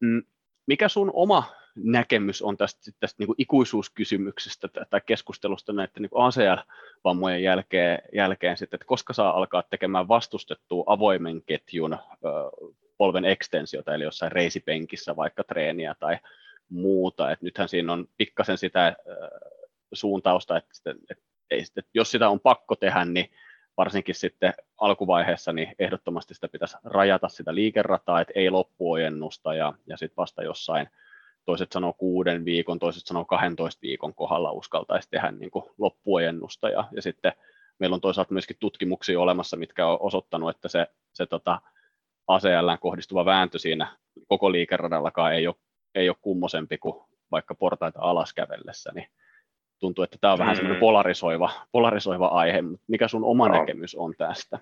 Mm, mikä sun oma näkemys on tästä, tästä niin kuin ikuisuuskysymyksestä tai keskustelusta näiden niin ACL-vammojen jälkeen, jälkeen sitten, että koska saa alkaa tekemään vastustettua avoimen ketjun ö, polven ekstensiota, eli jossain reisipenkissä vaikka treeniä tai muuta. Et nythän siinä on pikkasen sitä ö, suuntausta, että, että, että, että jos sitä on pakko tehdä, niin varsinkin sitten alkuvaiheessa niin ehdottomasti sitä pitäisi rajata sitä liikerataa, että ei loppuojennusta ja, ja sitten vasta jossain toiset sanoo kuuden viikon, toiset sanoo 12 viikon kohdalla uskaltaisi tehdä niin kuin loppuojennusta. Ja, ja sitten meillä on toisaalta myöskin tutkimuksia olemassa, mitkä on osoittanut, että se, se tota, ACL kohdistuva vääntö siinä koko liikeradallakaan ei ole, ei ole kummosempi kuin vaikka portaita alas kävellessä, niin tuntuu, että tämä on vähän mm. semmoinen polarisoiva, polarisoiva aihe, mutta mikä sun oma no. näkemys on tästä?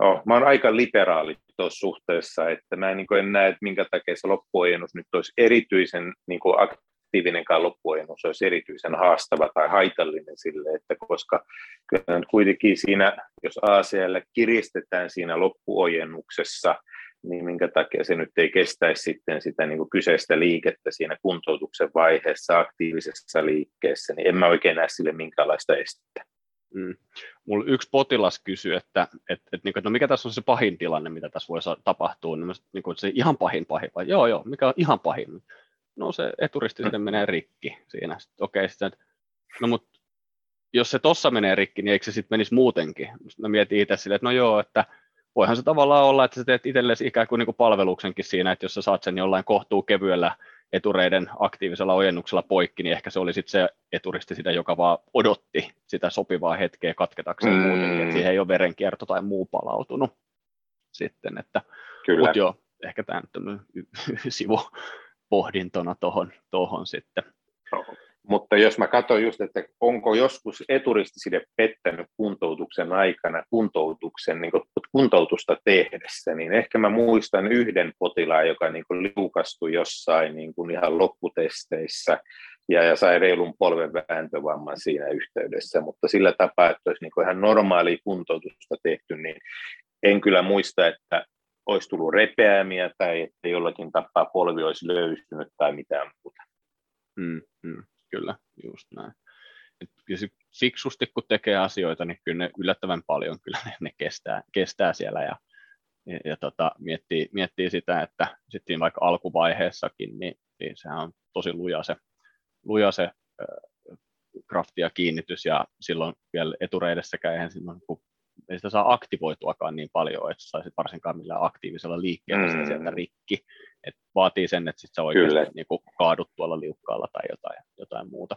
Oh, mä oon aika liberaali tuossa suhteessa, että mä en, niin en näe, että minkä takia se loppuojennus nyt olisi erityisen niin kuin aktiivinenkaan loppuojennus olisi erityisen haastava tai haitallinen sille, että koska kyllä nyt kuitenkin siinä, jos ACL kiristetään siinä loppuojennuksessa, niin minkä takia se nyt ei kestäisi sitten sitä niin kuin kyseistä liikettä siinä kuntoutuksen vaiheessa aktiivisessa liikkeessä, niin en mä oikein näe sille minkälaista estettä. Mm. Mulla yksi potilas kysyi, että, että, että, että no mikä tässä on se pahin tilanne, mitä tässä voi tapahtua, niin, niin kuin, se ihan pahin pahin, vai joo joo, mikä on ihan pahin? No se eturisti sitten menee rikki siinä. Sitten, okei, sitten, no mutta jos se tossa menee rikki, niin eikö se sitten menisi muutenkin? Mä mietin itse silleen, että no joo, että voihan se tavallaan olla, että sä teet itsellesi ikään kuin, niin kuin palveluksenkin siinä, että jos sä saat sen jollain kohtuu kevyellä etureiden aktiivisella ojennuksella poikki, niin ehkä se oli sitten se eturisti sitä, joka vaan odotti sitä sopivaa hetkeä katketakseen mm. muutenkin, että siihen ei ole verenkierto tai muu palautunut sitten, että Kyllä. Mut joo, ehkä tämä nyt on sivupohdintona tuohon tohon sitten. Mutta jos mä katson just, että onko joskus eturistiside pettänyt kuntoutuksen aikana kuntoutuksen, niin kuntoutusta tehdessä, niin ehkä mä muistan yhden potilaan, joka niin liukastui jossain niin ihan lopputesteissä ja, ja sai reilun polven vääntövamman siinä yhteydessä, mutta sillä tapaa, että olisi niin ihan normaali kuntoutusta tehty, niin en kyllä muista, että olisi tullut repeämiä tai että jollakin tapaa polvi olisi löystynyt tai mitään muuta. Mm, mm kyllä, just näin. Et fiksusti kun tekee asioita, niin kyllä ne yllättävän paljon kyllä ne, ne kestää, kestää siellä ja, ja, ja tota, miettii, miettii sitä, että sitten vaikka alkuvaiheessakin, niin, niin sehän on tosi luja se, luja se äh, krafti ja kiinnitys ja silloin vielä etureidessäkään eihän silloin, kun ei sitä saa aktivoituakaan niin paljon, että saisit varsinkaan millään aktiivisella liikkeellä mm. sieltä rikki. Et vaatii sen, että sit sä oikeasti niin kuin kaadut tuolla liukkaalla tai jotain, jotain muuta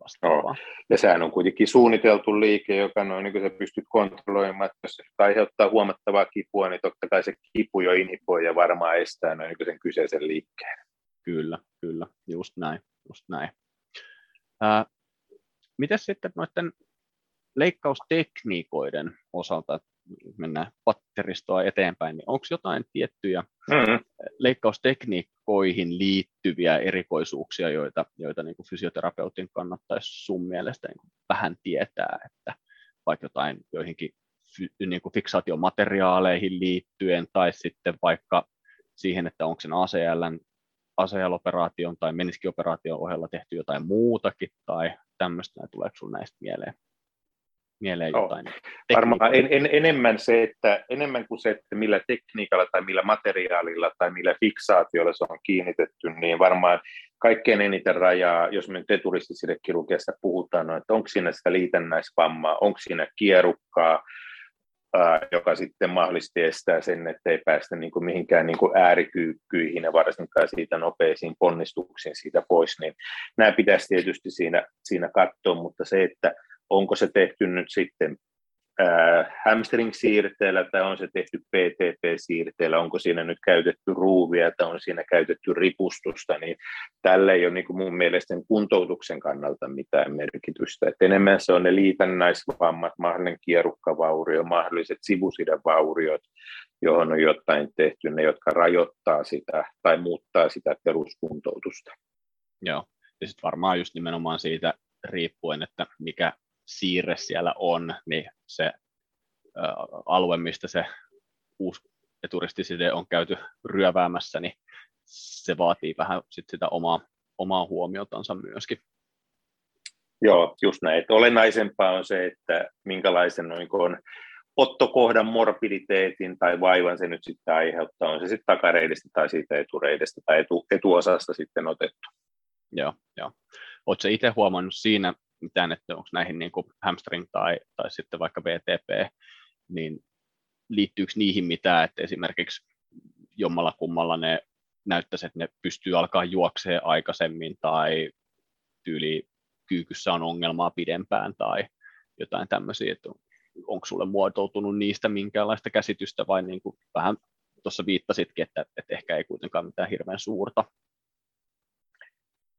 vastaavaa. No. Ja sehän on kuitenkin suunniteltu liike, joka noin, niin kuin sä pystyt kontrolloimaan, että jos se aiheuttaa huomattavaa kipua, niin totta kai se kipu jo inhipoi ja varmaan estää noin niin sen kyseisen liikkeen. Kyllä, kyllä, just näin. Just näin. Ää, miten sitten noiden leikkaustekniikoiden osalta, mennään patteristoa eteenpäin, niin onko jotain tiettyjä mm-hmm. leikkaustekniikoihin liittyviä erikoisuuksia, joita, joita niin kuin fysioterapeutin kannattaisi sun mielestä niin kuin vähän tietää, että vaikka jotain joihinkin niin kuin fiksaatiomateriaaleihin liittyen tai sitten vaikka siihen, että onko sen ACL, ACL-operaation tai meniskioperaation ohella tehty jotain muutakin tai tämmöistä, tuleeko sinulle näistä mieleen? Mieleen jotain? Varmaan en, en, enemmän, se, että, enemmän kuin se, että millä tekniikalla tai millä materiaalilla tai millä fiksaatiolla se on kiinnitetty, niin varmaan kaikkein eniten rajaa, jos me nyt eturistisille kirurgiasta puhutaan, no, että onko siinä sitä liitännäisvammaa, onko siinä kierukkaa, joka sitten mahdollisesti estää sen, että ei päästä niin kuin mihinkään niin kuin äärikyykyihin ja varsinkaan siitä nopeisiin ponnistuksiin siitä pois, niin nämä pitäisi tietysti siinä, siinä katsoa, mutta se, että onko se tehty nyt sitten hamstring-siirteellä tai on se tehty PTP-siirteellä, onko siinä nyt käytetty ruuvia tai on siinä käytetty ripustusta, niin tällä ei ole niin kuin mun mielestä kuntoutuksen kannalta mitään merkitystä. Et enemmän se on ne liitännäisvammat, mahdollinen kierukkavaurio, mahdolliset sivusidevauriot, johon on jotain tehty, ne jotka rajoittaa sitä tai muuttaa sitä peruskuntoutusta. Joo, ja sitten varmaan just nimenomaan siitä riippuen, että mikä siirre siellä on, niin se alue, mistä se uusi turistiside on käyty ryöväämässä, niin se vaatii vähän sit sitä omaa, omaa huomiotansa myöskin. Joo, just näin. Että olennaisempaa on se, että minkälaisen niin on ottokohdan morbiditeetin tai vaivan se nyt sitten aiheuttaa, on se sitten takareidestä tai siitä etureidestä tai etu, etuosasta sitten otettu. Joo, joo. Oletko itse huomannut siinä mitään, että onko näihin niin kuin hamstring tai, tai sitten vaikka BTP, niin liittyykö niihin mitään, että esimerkiksi jommalla kummalla ne näyttäisi, että ne pystyy alkaa juokseen aikaisemmin tai tyyli kyykyssä on ongelmaa pidempään tai jotain tämmöisiä, että onko sulle muotoutunut niistä minkäänlaista käsitystä vai niin kuin vähän tuossa viittasitkin, että, että ehkä ei kuitenkaan mitään hirveän suurta.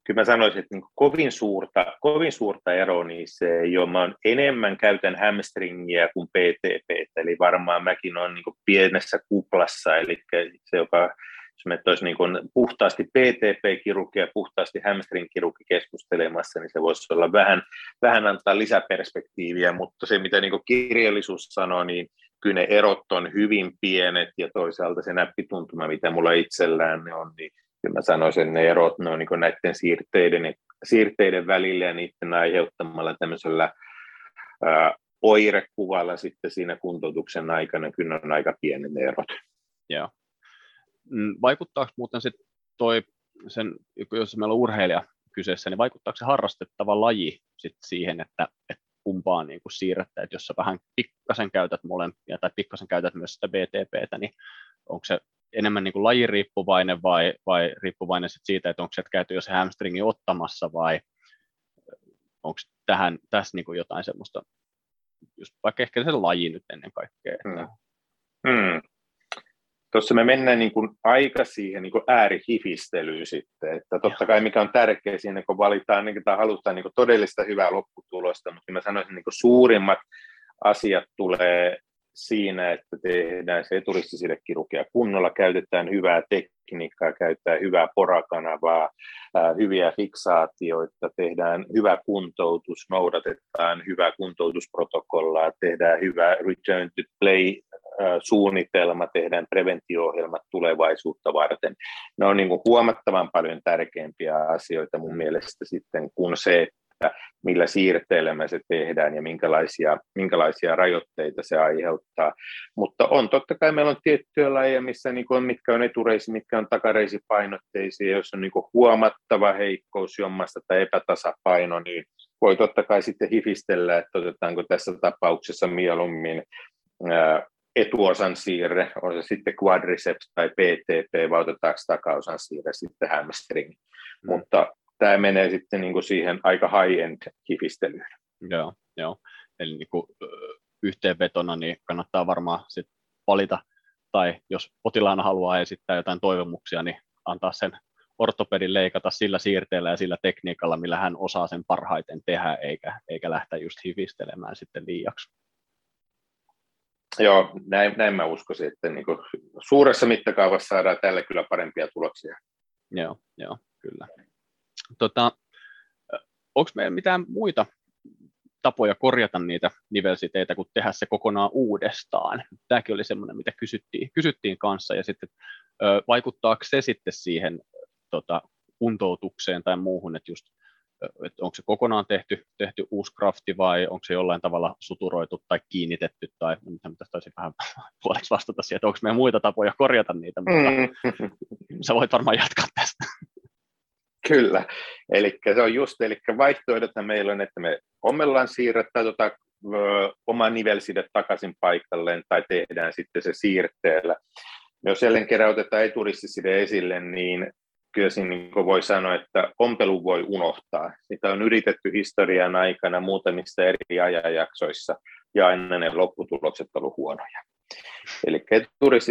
Kyllä mä sanoisin, että niin kovin, suurta, kovin suurta eroa niissä ei ole. Mä enemmän käytän hamstringiä kuin PTP, eli varmaan mäkin olen niin pienessä kuplassa, eli se, joka jos me olisi niin kuin puhtaasti PTP-kirurgi ja puhtaasti hamstring-kirurgi keskustelemassa, niin se voisi olla vähän, vähän antaa lisäperspektiiviä, mutta se mitä niin kirjallisuus sanoo, niin kyllä ne erot on hyvin pienet ja toisaalta se näppituntuma, mitä mulla itsellään ne on, niin kyllä mä sanoisin, että ne erot ne on niin näiden siirteiden, siirteiden välillä ja niiden aiheuttamalla tämmöisellä ää, oirekuvalla sitten siinä kuntoutuksen aikana kyllä on aika pienet ne erot. Joo. Mm, vaikuttaako muuten sitten toi, sen, jos meillä on urheilija kyseessä, niin vaikuttaako se harrastettava laji sit siihen, että, että kumpaa niin siirrettä, että jos sä vähän pikkasen käytät molempia tai pikkasen käytät myös sitä BTPtä, niin onko se enemmän niin kuin lajiriippuvainen vai, vai riippuvainen sit siitä, että onko se käyty jo se hamstringi ottamassa vai onko tähän, tässä niin kuin jotain semmoista, just vaikka ehkä se laji nyt ennen kaikkea. Että... Hmm. Hmm tuossa me mennään niin kuin aika siihen niin kuin äärihifistelyyn sitten, että totta kai mikä on tärkeää siinä, kun valitaan niin, tai halutaan niin kuin todellista hyvää lopputulosta, mutta mä sanoisin, niin kuin suurimmat asiat tulee siinä, että tehdään se eturistisille kirurgia kunnolla, käytetään hyvää tekniikkaa, käytetään hyvää porakanavaa, hyviä fiksaatioita, tehdään hyvä kuntoutus, noudatetaan hyvää kuntoutusprotokollaa, tehdään hyvä return to play suunnitelma, tehdään preventio-ohjelmat tulevaisuutta varten. Ne on niin kuin huomattavan paljon tärkeimpiä asioita mun mielestä sitten kuin se, että millä siirteillä me se tehdään ja minkälaisia, minkälaisia rajoitteita se aiheuttaa. Mutta on totta kai meillä on tiettyjä lajeja, missä niin kuin, mitkä on etureisi, mitkä on takareisipainotteisia, jos on niin kuin huomattava heikkous jommasta tai epätasapaino, niin voi totta kai sitten hifistellä, että otetaanko tässä tapauksessa mieluummin etuosan siirre, on se sitten quadriceps tai PTP, vai otetaanko takaosan siirre sitten hamstring. Mm. Mutta tämä menee sitten niin kuin siihen aika high-end kifistelyyn. Joo, joo. Eli niin kuin, yhteenvetona niin kannattaa varmaan sit valita, tai jos potilaana haluaa esittää jotain toivomuksia, niin antaa sen ortopedin leikata sillä siirteellä ja sillä tekniikalla, millä hän osaa sen parhaiten tehdä, eikä, eikä lähteä just hivistelemään sitten liiaksi. Joo, näin, näin mä uskoisin, että niin kuin suuressa mittakaavassa saadaan tällä kyllä parempia tuloksia. Joo, joo kyllä. Tota, onko meillä mitään muita tapoja korjata niitä nivelsiteitä, kuin tehdä se kokonaan uudestaan? Tämäkin oli semmoinen, mitä kysyttiin, kysyttiin kanssa, ja sitten vaikuttaako se sitten siihen tota, kuntoutukseen tai muuhun, että just että onko se kokonaan tehty, tehty uusi krafti vai onko se jollain tavalla suturoitu tai kiinnitetty, tai mitä taisin vähän puoleksi vastata siihen, että onko meillä muita tapoja korjata niitä, mutta mm. sä voit varmaan jatkaa tästä. Kyllä, eli se on just, eli vaihtoehdot meillä on, että me ommellaan siirrettä tota, oma nivelside takaisin paikalleen tai tehdään sitten se siirteellä. Jos jälleen kerran otetaan eturistiside esille, niin kyllä siinä niin voi sanoa, että ompelu voi unohtaa. Sitä on yritetty historian aikana muutamissa eri ajanjaksoissa, ja aina ne lopputulokset ovat huonoja. Eli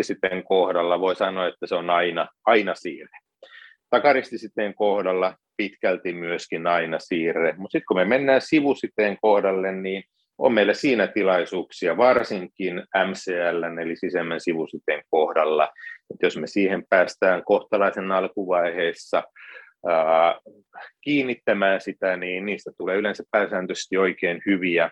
sitten kohdalla voi sanoa, että se on aina, aina siirre. Sitten kohdalla pitkälti myöskin aina siirre, mutta sitten kun me mennään sivusiteen kohdalle, niin on meillä siinä tilaisuuksia, varsinkin MCL, eli sisemmän sivusiteen kohdalla. Että jos me siihen päästään kohtalaisen alkuvaiheessa ää, kiinnittämään sitä, niin niistä tulee yleensä pääsääntöisesti oikein hyviä.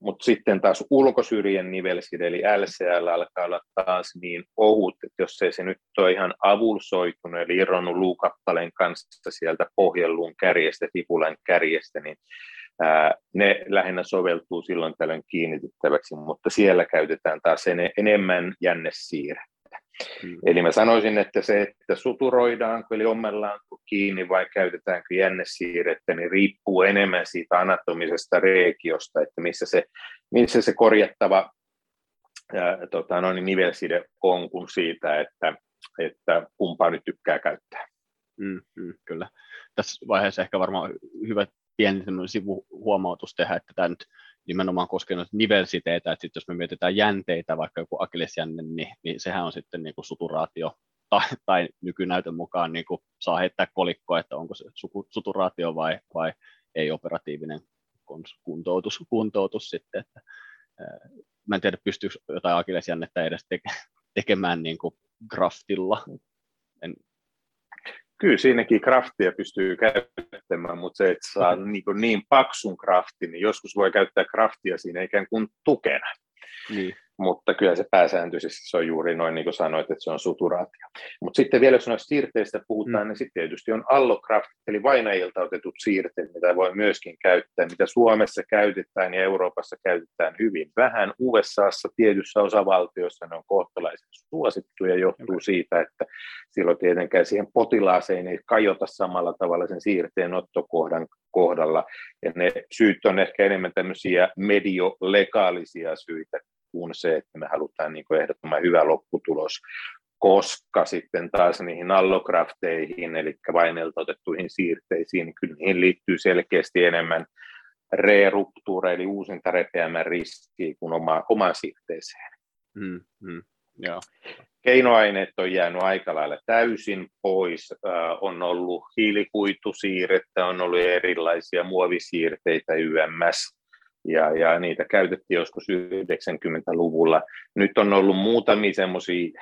Mutta sitten taas ulkosyrjen nivelside, eli LCL, alkaa olla taas niin ohut, että jos ei se nyt ole ihan avulsoitunut, eli irronnut luukappaleen kanssa sieltä pohjelluun kärjestä, fipulan kärjestä, niin ää, ne lähinnä soveltuu silloin tällöin kiinnitettäväksi, mutta siellä käytetään taas en, enemmän jännesiirrettä. Mm. Eli mä sanoisin, että se, että suturoidaanko eli ommellaanko kiinni vai käytetäänkö jännesiirrettä, niin riippuu enemmän siitä anatomisesta reikiosta, että missä se, missä se korjattava ää, tota, noin, nivelside on, kuin siitä, että, että kumpaa nyt tykkää käyttää. Mm, mm, kyllä. Tässä vaiheessa ehkä varmaan hyvä pieni sivuhuomautus tehdä, että tämä nyt nimenomaan koskenut nivelsiteitä, että sit jos me mietitään jänteitä, vaikka joku akillesjänne, niin, niin sehän on sitten niin kuin suturaatio, tai, tai nykynäytön mukaan niin kuin saa heittää kolikkoa, että onko se suturaatio vai, vai ei-operatiivinen kuntoutus, kuntoutus sitten. Että, ää, mä en tiedä, pystyykö jotain akillesjännettä edes teke, tekemään niin kuin graftilla. En, kyllä siinäkin kraftia pystyy käyttämään, mutta se, että saa niin, niin paksun kraftin, niin joskus voi käyttää kraftia siinä ikään kuin tukena. Niin mutta kyllä se pääsääntöisesti se on juuri noin niin kuin sanoit, että se on suturaatio. Mutta sitten vielä jos noista siirteistä puhutaan, mm. niin sitten tietysti on allograft, eli vainajilta otetut siirteet, mitä voi myöskin käyttää, mitä Suomessa käytetään ja Euroopassa käytetään hyvin vähän. USAssa tietyissä osavaltioissa ne on kohtalaisen suosittuja, johtuu okay. siitä, että silloin tietenkään siihen potilaaseen ei kajota samalla tavalla sen siirteen ottokohdan kohdalla. Ja ne syyt on ehkä enemmän tämmöisiä mediolegaalisia syitä kuin se, että me halutaan niin kuin ehdottoman hyvä lopputulos, koska sitten taas niihin allokrafteihin, eli vainelta otettuihin siirteisiin, niin kyllä niihin liittyy selkeästi enemmän re-ruptuura, eli uusinta repeämän riskiä kuin oma, omaan siirteeseen. Mm, mm, joo. Keinoaineet on jäänyt aika lailla täysin pois. Äh, on ollut hiilikuitusiirrettä, on ollut erilaisia muovisiirteitä YMS, ja, ja niitä käytettiin joskus 90-luvulla. Nyt on ollut muutamia semmoisia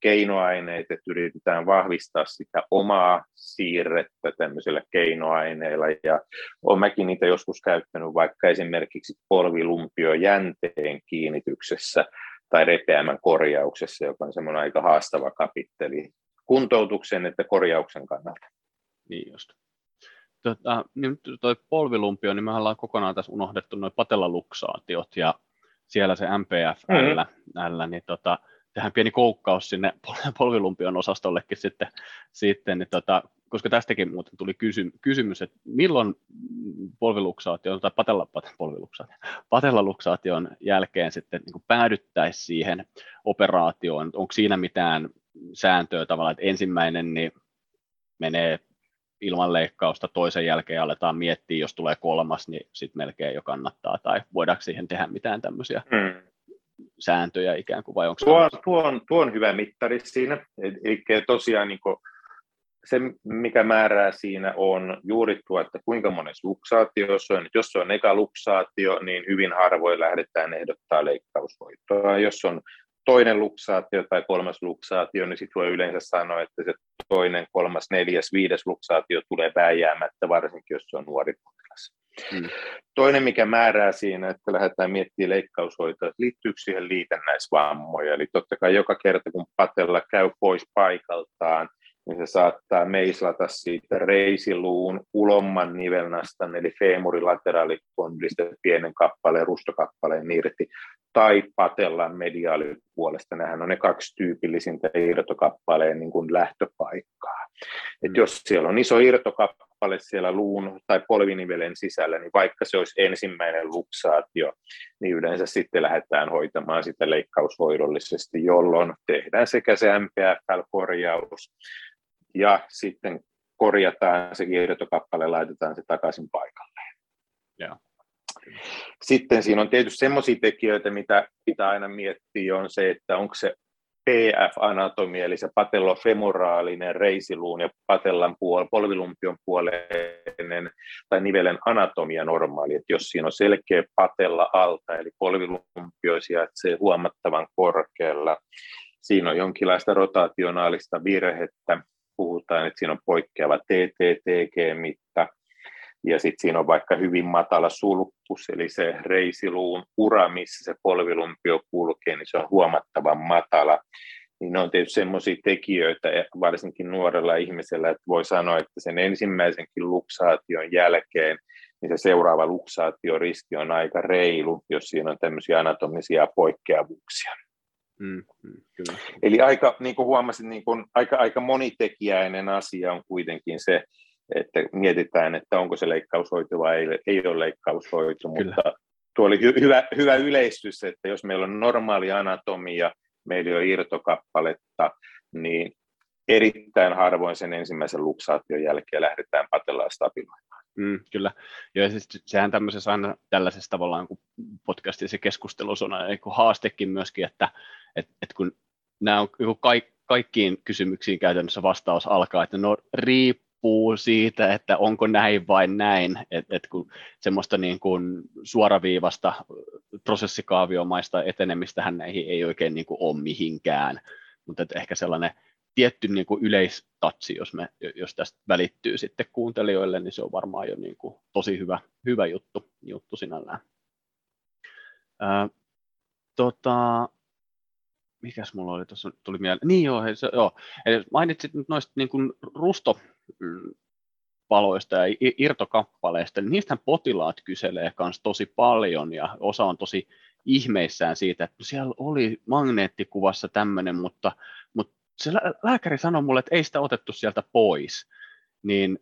keinoaineita, että yritetään vahvistaa sitä omaa siirrettä tämmöisillä keinoaineilla, ja olen mäkin niitä joskus käyttänyt vaikka esimerkiksi polvilumpio-jänteen kiinnityksessä tai repeämän korjauksessa, joka on semmoinen aika haastava kapitteli kuntoutuksen että korjauksen kannalta. Niin just. Tota, niin toi polvilumpio, niin me ollaan kokonaan tässä unohdettu noin patellaluksaatiot ja siellä se MPF mm-hmm. niin tota, tehdään pieni koukkaus sinne polvilumpion osastollekin sitten, sitten niin tota, koska tästäkin muuten tuli kysy, kysymys, että milloin polviluksaatio tai patella, polviluksaatio, patellaluksaation jälkeen sitten niin päädyttäisiin siihen operaatioon, onko siinä mitään sääntöä tavallaan, että ensimmäinen niin menee ilman leikkausta toisen jälkeen aletaan miettiä, jos tulee kolmas, niin sitten melkein jo kannattaa, tai voidaanko siihen tehdä mitään tämmöisiä hmm. sääntöjä ikään kuin, vai onko tuo, tuo, on, tuo on hyvä mittari siinä, eli tosiaan niin se, mikä määrää siinä on juuri tuo, että kuinka monessa luksaatio se on. Jos se on eka luksaatio, niin hyvin harvoin lähdetään ehdottaa leikkaushoitoa. Jos on toinen luksaatio tai kolmas luksaatio, niin sitten voi yleensä sanoa, että se toinen, kolmas, neljäs, viides luksaatio tulee vääjäämättä, varsinkin jos se on nuori potilas. Hmm. Toinen, mikä määrää siinä, että lähdetään miettimään leikkaushoitoa, että liittyykö siihen liitännäisvammoja. Eli totta kai joka kerta, kun patella käy pois paikaltaan, niin se saattaa meislata siitä reisiluun ulomman nivelnastan, eli femurilateraalikondyllista pienen kappaleen, rustokappaleen irti, tai patellan mediaalipuolesta. Nämähän on ne kaksi tyypillisintä irtokappaleen niin kuin lähtöpaikkaa. Et mm. jos siellä on iso irtokappale siellä luun tai polvinivelen sisällä, niin vaikka se olisi ensimmäinen luksaatio, niin yleensä sitten lähdetään hoitamaan sitä leikkaushoidollisesti, jolloin tehdään sekä se MPFL-korjaus ja sitten korjataan se kiertokappale, laitetaan se takaisin paikalleen. Ja. Sitten siinä on tietysti semmoisia tekijöitä, mitä pitää aina miettiä, on se, että onko se PF-anatomia, eli se patellofemoraalinen reisiluun ja patellan puol- polvilumpion puoleinen tai nivelen anatomia normaali, että jos siinä on selkeä patella alta, eli polvilumpio sijaitsee huomattavan korkealla, siinä on jonkinlaista rotationaalista virhettä, puhutaan, että siinä on poikkeava TTTG-mitta, ja sitten siinä on vaikka hyvin matala sulppus, eli se reisiluun ura, missä se polvilumpio kulkee, niin se on huomattavan matala. Niin ne on tietysti sellaisia tekijöitä, varsinkin nuorella ihmisellä, että voi sanoa, että sen ensimmäisenkin luksaation jälkeen niin se seuraava luksaatioriski on aika reilu, jos siinä on tämmöisiä anatomisia poikkeavuuksia. Mm, mm, kyllä. Eli aika, niin kuin huomasin, niin kuin, aika, aika monitekijäinen asia on kuitenkin se, että mietitään, että onko se leikkaushoito vai ei, ei ole leikkaushoito, Kyllä. mutta tuo oli hy, hyvä, hyvä yleistys, että jos meillä on normaali anatomia, meillä ei ole irtokappaletta, niin erittäin harvoin sen ensimmäisen luksaation jälkeen lähdetään patellaan stabiloimaan. Mm, kyllä. Ja siis sehän tämmöisessä aina tällaisessa tavallaan kun podcastissa keskustelussa on aina haastekin myöskin, että, että, että kun nämä on kaikki, kaikkiin kysymyksiin käytännössä vastaus alkaa, että no riippuu siitä, että onko näin vai näin, että et kun semmoista niin kuin suoraviivasta prosessikaaviomaista etenemistähän näihin ei oikein niin kuin ole mihinkään, mutta ehkä sellainen tietty niin kuin yleistatsi, jos, me, jos tästä välittyy sitten kuuntelijoille, niin se on varmaan jo niin kuin tosi hyvä, hyvä juttu, juttu sinällään. Ää, tota, mikäs mulla oli tuossa, tuli mieleen, niin joo, se, joo. Eli mainitsit nyt noista niin kuin rustopaloista ja irtokappaleista, niin niistä potilaat kyselee myös tosi paljon ja osa on tosi ihmeissään siitä, että siellä oli magneettikuvassa tämmöinen, mutta se lääkäri sanoi mulle, että ei sitä otettu sieltä pois, niin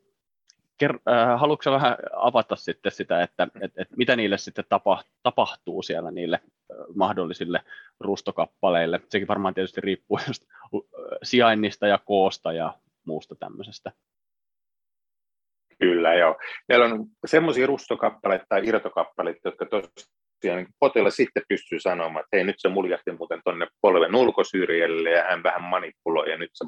ker, äh, haluatko vähän avata sitten sitä, että et, et mitä niille sitten tapa, tapahtuu siellä niille äh, mahdollisille rustokappaleille? Sekin varmaan tietysti riippuu just äh, sijainnista ja koosta ja muusta tämmöisestä. Kyllä, joo. Meillä on semmoisia rustokappaleita tai irtokappaleita, jotka tosiaan niin potilas sitten pystyy sanomaan, että hei nyt se muljahti muuten tuonne polven ulkosyrjelle ja hän vähän manipuloi ja nyt se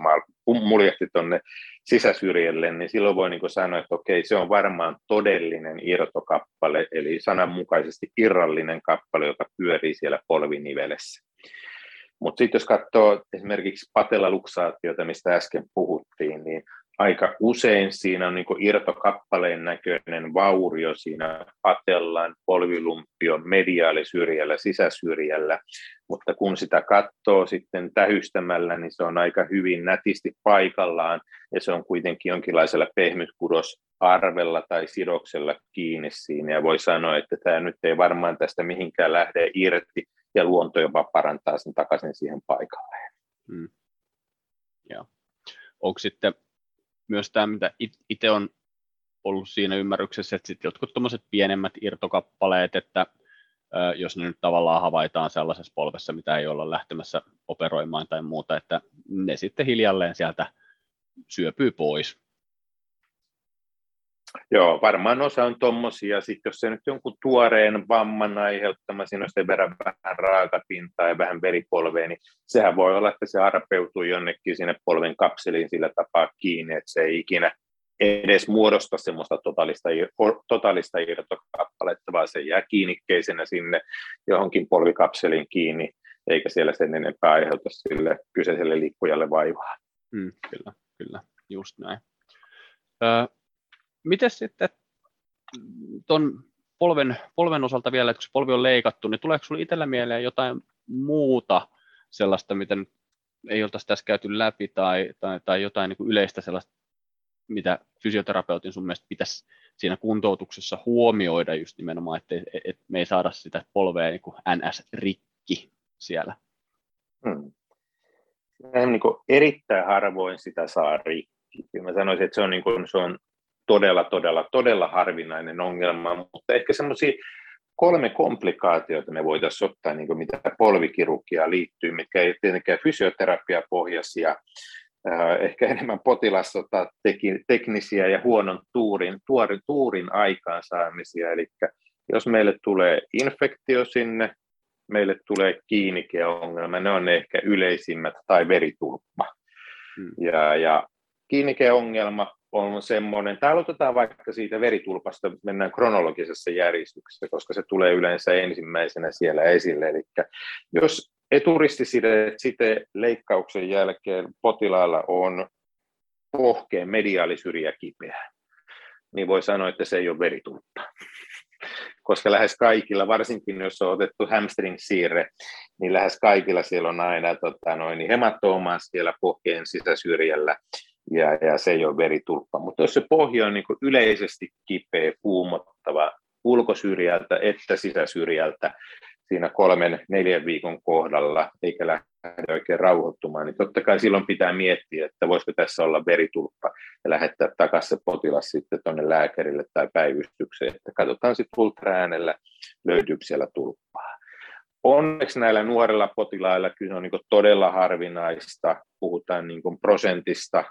muljahti tuonne sisäsyrjelle, niin silloin voi niin sanoa, että okei se on varmaan todellinen irtokappale, eli sananmukaisesti irrallinen kappale, joka pyörii siellä polvinivelessä. Mutta sitten jos katsoo esimerkiksi patelaluksaatiota, mistä äsken puhuttiin, niin aika usein siinä on niin irtokappaleen näköinen vaurio siinä patellan, polvilumpion mediaalisyrjällä, sisäsyrjällä, mutta kun sitä katsoo sitten tähystämällä, niin se on aika hyvin nätisti paikallaan ja se on kuitenkin jonkinlaisella pehmytkudosarvella tai sidoksella kiinni siinä ja voi sanoa, että tämä nyt ei varmaan tästä mihinkään lähde irti ja luonto jopa parantaa sen takaisin siihen paikalleen. Hmm. Joo. Onko sitten myös tämä, mitä itse on ollut siinä ymmärryksessä, että sitten jotkut tuommoiset pienemmät irtokappaleet, että jos ne nyt tavallaan havaitaan sellaisessa polvessa, mitä ei olla lähtemässä operoimaan tai muuta, että ne sitten hiljalleen sieltä syöpyy pois. Joo, varmaan osa on tuommoisia, sitten jos se nyt jonkun tuoreen vamman aiheuttama, siinä on sen verran vähän raakapintaa ja vähän veripolvea, niin sehän voi olla, että se arpeutuu jonnekin sinne polven kapseliin sillä tapaa kiinni, että se ei ikinä edes muodosta semmoista totaalista, totaalista irtokappaletta, vaan se jää kiinnikkeisenä sinne johonkin polvikapseliin kiinni, eikä siellä sen enempää aiheuta sille kyseiselle liikkujalle vaivaa. Mm, kyllä, kyllä, just näin. Ö, miten sitten tuon polven, polven osalta vielä, että kun se polvi on leikattu, niin tuleeko sinulle itsellä mieleen jotain muuta sellaista, mitä nyt ei oltaisi tässä käyty läpi, tai, tai, tai jotain niin kuin yleistä sellaista, mitä fysioterapeutin sun mielestä pitäisi siinä kuntoutuksessa huomioida just nimenomaan, että et me ei saada sitä polvea niin kuin NS-rikki siellä? Hmm. Niin kuin erittäin harvoin sitä saa rikki. Mä sanoisin, että se on, niin kuin, se on todella, todella, todella harvinainen ongelma, mutta ehkä semmoisia kolme komplikaatiota me voitaisiin ottaa, niin mitä polvikirurgiaan liittyy, mitkä ei tietenkään fysioterapiapohjaisia, ehkä enemmän potilastota teknisiä ja huonon tuurin, tuorin, tuurin aikaansaamisia. Eli jos meille tulee infektio sinne, meille tulee kiinnikeongelma, ne on ne ehkä yleisimmät, tai veritulppa. Hmm. Ja, ja kiinnikeongelma on semmoinen, tai aloitetaan vaikka siitä veritulpasta, mennään kronologisessa järjestyksessä, koska se tulee yleensä ensimmäisenä siellä esille. Eli jos eturistiside site leikkauksen jälkeen potilaalla on pohkeen mediaalisyrjä kipeä, niin voi sanoa, että se ei ole veritulppa. Koska lähes kaikilla, varsinkin jos on otettu hamstring-siirre, niin lähes kaikilla siellä on aina tota, noin, hematoomaa siellä pohkeen sisäsyrjällä, ja, ja se ei ole veritulppa. Mutta jos se pohja on niin yleisesti kipeä, kuumottava ulkosyrjältä että sisäsyrjältä, siinä kolmen, neljän viikon kohdalla, eikä lähde oikein rauhoittumaan, niin totta kai silloin pitää miettiä, että voisiko tässä olla veritulppa ja lähettää takaisin se potilas sitten tuonne lääkärille tai päivystykseen, että katsotaan sitten ultraäänellä, löytyykö siellä tulppaa. Onneksi näillä nuorilla potilailla kyllä on niin todella harvinaista, puhutaan niin prosentista,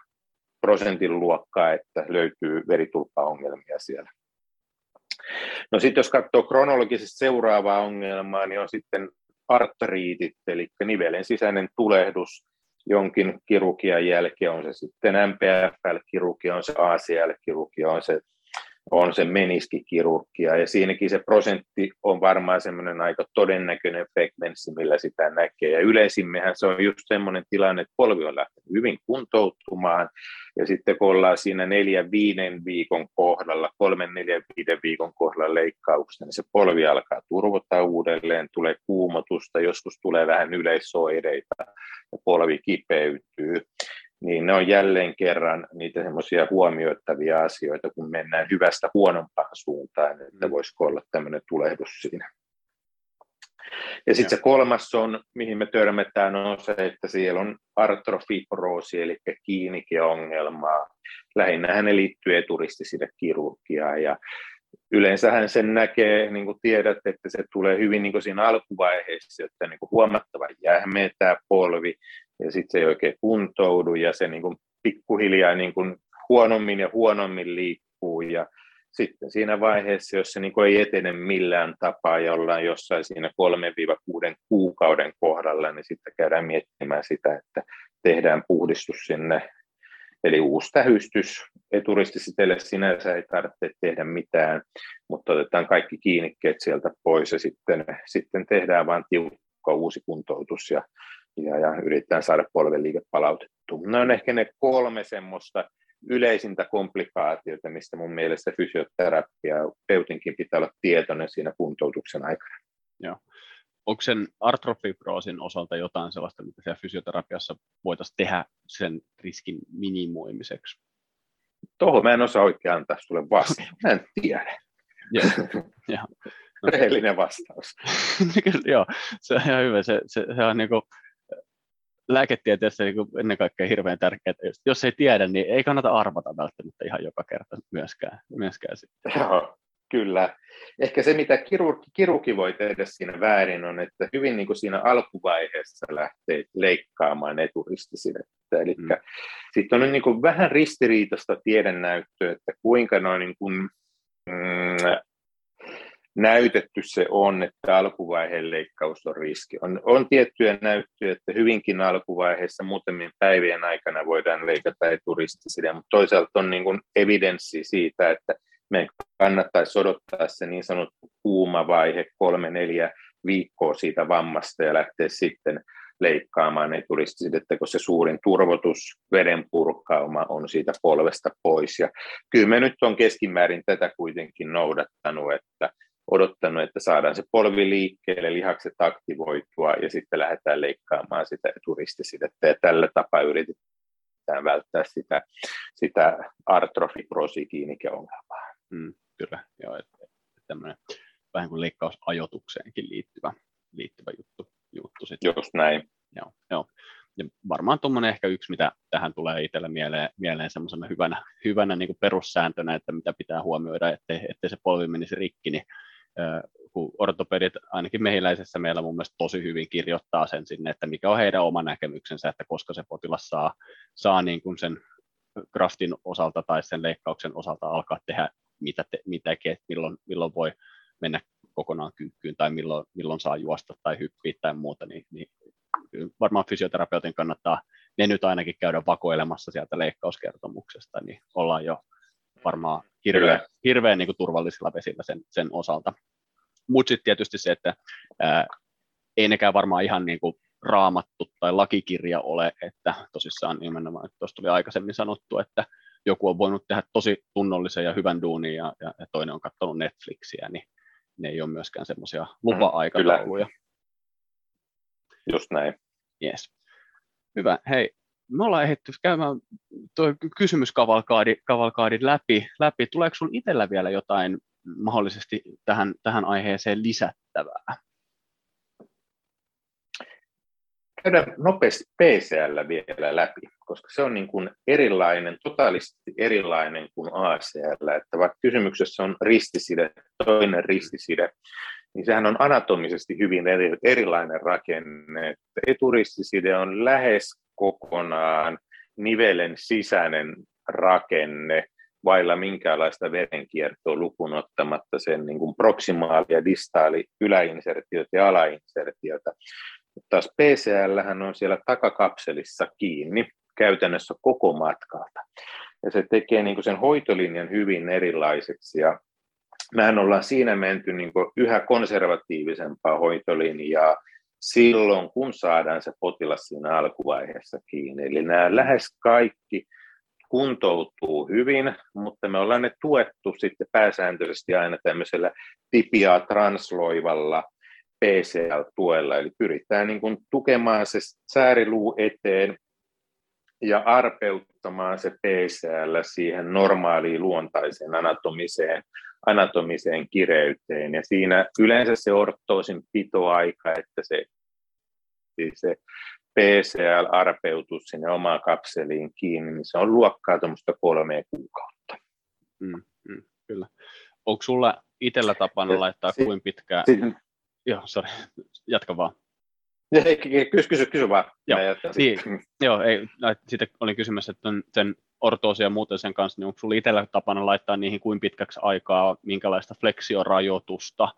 prosentin luokkaa, että löytyy veritulppaongelmia siellä. No sitten jos katsoo kronologisesti seuraavaa ongelmaa, niin on sitten artriitit, eli nivelen sisäinen tulehdus jonkin kirurgian jälkeen, on se sitten MPFL-kirurgia, on se ACL-kirurgia, on se on se meniskikirurgia, ja siinäkin se prosentti on varmaan semmoinen aika todennäköinen frekvenssi, millä sitä näkee. Ja yleisimmehän se on just semmoinen tilanne, että polvi on lähtenyt hyvin kuntoutumaan, ja sitten kun ollaan siinä neljän, viiden viikon kohdalla, kolmen, neljän, viiden viikon kohdalla leikkauksesta, niin se polvi alkaa turvottaa uudelleen, tulee kuumotusta, joskus tulee vähän yleissoireita, ja polvi kipeytyy niin ne on jälleen kerran niitä semmoisia huomioittavia asioita, kun mennään hyvästä huonompaan suuntaan, että mm. voisiko olla tämmöinen tulehdus siinä. Ja sitten se kolmas on, mihin me törmätään, on se, että siellä on artrofibroosi, eli kiinnikeongelmaa. Lähinnä ne liittyy eturistisille kirurgiaan, ja yleensähän sen näkee, niin kuin tiedät, että se tulee hyvin niin kuin siinä alkuvaiheessa, että niin kuin huomattavan jähmeä tämä polvi, ja sitten se ei oikein kuntoudu ja se niin kuin pikkuhiljaa niin kuin huonommin ja huonommin liikkuu ja sitten siinä vaiheessa, jos se niin kuin ei etene millään tapaa ja ollaan jossain siinä 3-6 kuukauden kohdalla, niin sitten käydään miettimään sitä, että tehdään puhdistus sinne. Eli uusi tähystys, eturistisitelle sinänsä ei tarvitse tehdä mitään, mutta otetaan kaikki kiinnikkeet sieltä pois ja sitten, sitten tehdään vain tiukka uusi kuntoutus ja ja, ja yritetään saada polven liike palautettua. Ne on ehkä ne kolme semmoista yleisintä komplikaatiota, mistä mun mielestä fysioterapia peutinkin pitää olla tietoinen siinä kuntoutuksen aikana. Joo. Onko sen artrofibroosin osalta jotain sellaista, mitä siellä fysioterapiassa voitaisiin tehdä sen riskin minimoimiseksi? Tuohon mä en osaa oikein antaa sulle vastausta. Mä en tiedä. Joo. No. Rehellinen vastaus. Joo, se on ihan hyvä. Se, se, se on niin kuin, lääketieteessä niin ennen kaikkea hirveän tärkeää, että jos ei tiedä, niin ei kannata arvata välttämättä ihan joka kerta myöskään. myöskään Joo, kyllä. Ehkä se, mitä kirurgi, kirurgi voi tehdä siinä väärin, on, että hyvin niin kuin siinä alkuvaiheessa lähtee leikkaamaan eturistisidettä. Eli mm. sitten on niin kuin vähän ristiriitaista tiedennäyttöä, että kuinka noin niin kuin, mm, näytetty se on, että alkuvaiheen leikkaus on riski. On, on tiettyjä näyttöjä, että hyvinkin alkuvaiheessa muutamien päivien aikana voidaan leikata eturistiside, mutta toisaalta on niin evidenssi siitä, että me kannattaisi odottaa se niin sanottu kuuma vaihe, kolme, neljä viikkoa siitä vammasta ja lähteä sitten leikkaamaan eturistisidettä, koska se suurin turvotus, veden purkauma on siitä polvesta pois. Ja kyllä me nyt on keskimäärin tätä kuitenkin noudattanut, että odottanut, että saadaan se polvi liikkeelle, lihakset aktivoitua ja sitten lähdetään leikkaamaan sitä eturistisidettä ja tällä tapaa yritetään välttää sitä, sitä artrofibrosikiinikeongelmaa. Mm, kyllä, joo, että, että tämmöinen vähän kuin leikkausajotukseenkin liittyvä, liittyvä juttu. juttu sitten. Just näin. Joo, joo. Ja varmaan tuommoinen ehkä yksi, mitä tähän tulee itselle mieleen, mieleen semmoisena hyvänä, hyvänä niin kuin perussääntönä, että mitä pitää huomioida, ettei, ettei se polvi menisi rikki, niin kun ortopedit ainakin mehiläisessä meillä mun mielestä tosi hyvin kirjoittaa sen sinne, että mikä on heidän oma näkemyksensä, että koska se potilas saa, saa niin kuin sen graftin osalta tai sen leikkauksen osalta alkaa tehdä mitä te, mitäkin, että milloin, milloin voi mennä kokonaan kyykkyyn tai milloin, milloin saa juosta tai hyppiä tai muuta, niin, niin varmaan fysioterapeutin kannattaa ne nyt ainakin käydä vakoilemassa sieltä leikkauskertomuksesta, niin ollaan jo varmaan hirveän, hirveän niin kuin turvallisilla vesillä sen, sen osalta. Mutta sitten tietysti se, että ää, ei nekään varmaan ihan niin kuin raamattu tai lakikirja ole, että tosissaan nimenomaan, että tuossa tuli aikaisemmin sanottu, että joku on voinut tehdä tosi tunnollisen ja hyvän duunin ja, ja, ja toinen on katsonut Netflixiä, niin ne ei ole myöskään semmoisia lupa-aikatauluja. Just näin. Yes. Hyvä. Hei, me ollaan ehditty käymään tuo kysymyskavalkaadit läpi, läpi. Tuleeko sinulla itsellä vielä jotain mahdollisesti tähän, tähän aiheeseen lisättävää? Käydään nopeasti PCL vielä läpi, koska se on niin kuin erilainen, totaalisesti erilainen kuin ACL, että vaikka kysymyksessä on ristiside, toinen ristiside, niin sehän on anatomisesti hyvin eri, erilainen rakenne. Eturistiside on lähes kokonaan nivelen sisäinen rakenne, vailla minkäänlaista verenkiertoa lukuun ottamatta sen niin kuin proksimaali- ja distaali yläinsertiot ja alainsertiota. Taas PCL on siellä takakapselissa kiinni käytännössä koko matkalta. Ja se tekee niin kuin sen hoitolinjan hyvin erilaiseksi. Ja mehän ollaan siinä menty niin kuin yhä konservatiivisempaa hoitolinjaa silloin, kun saadaan se potilas siinä alkuvaiheessa kiinni. Eli nämä lähes kaikki kuntoutuu hyvin, mutta me ollaan ne tuettu sitten pääsääntöisesti aina tämmöisellä tipiaa transloivalla PCL-tuella, eli pyritään niin kuin tukemaan se sääriluu eteen ja arpeuttamaan se PCL siihen normaaliin luontaiseen anatomiseen, anatomiseen kireyteen. Ja siinä yleensä se ortoosin pitoaika, että se, siis se PCL arpeutuu sinne omaan kapseliin kiinni, niin se on luokkaa tuommoista kolmea kuukautta. Mm, mm, kyllä. Onko sulla itsellä tapana laittaa si- kuin pitkään? Si- Joo, sorry, jatka vaan. Kysy, kysy, kysy vaan. Joo, niin, joo ei, sitten olin kysymässä, että sen ortoosia ja muuten sen kanssa, niin onko sinulla itsellä tapana laittaa niihin kuin pitkäksi aikaa, minkälaista fleksiorajoitusta,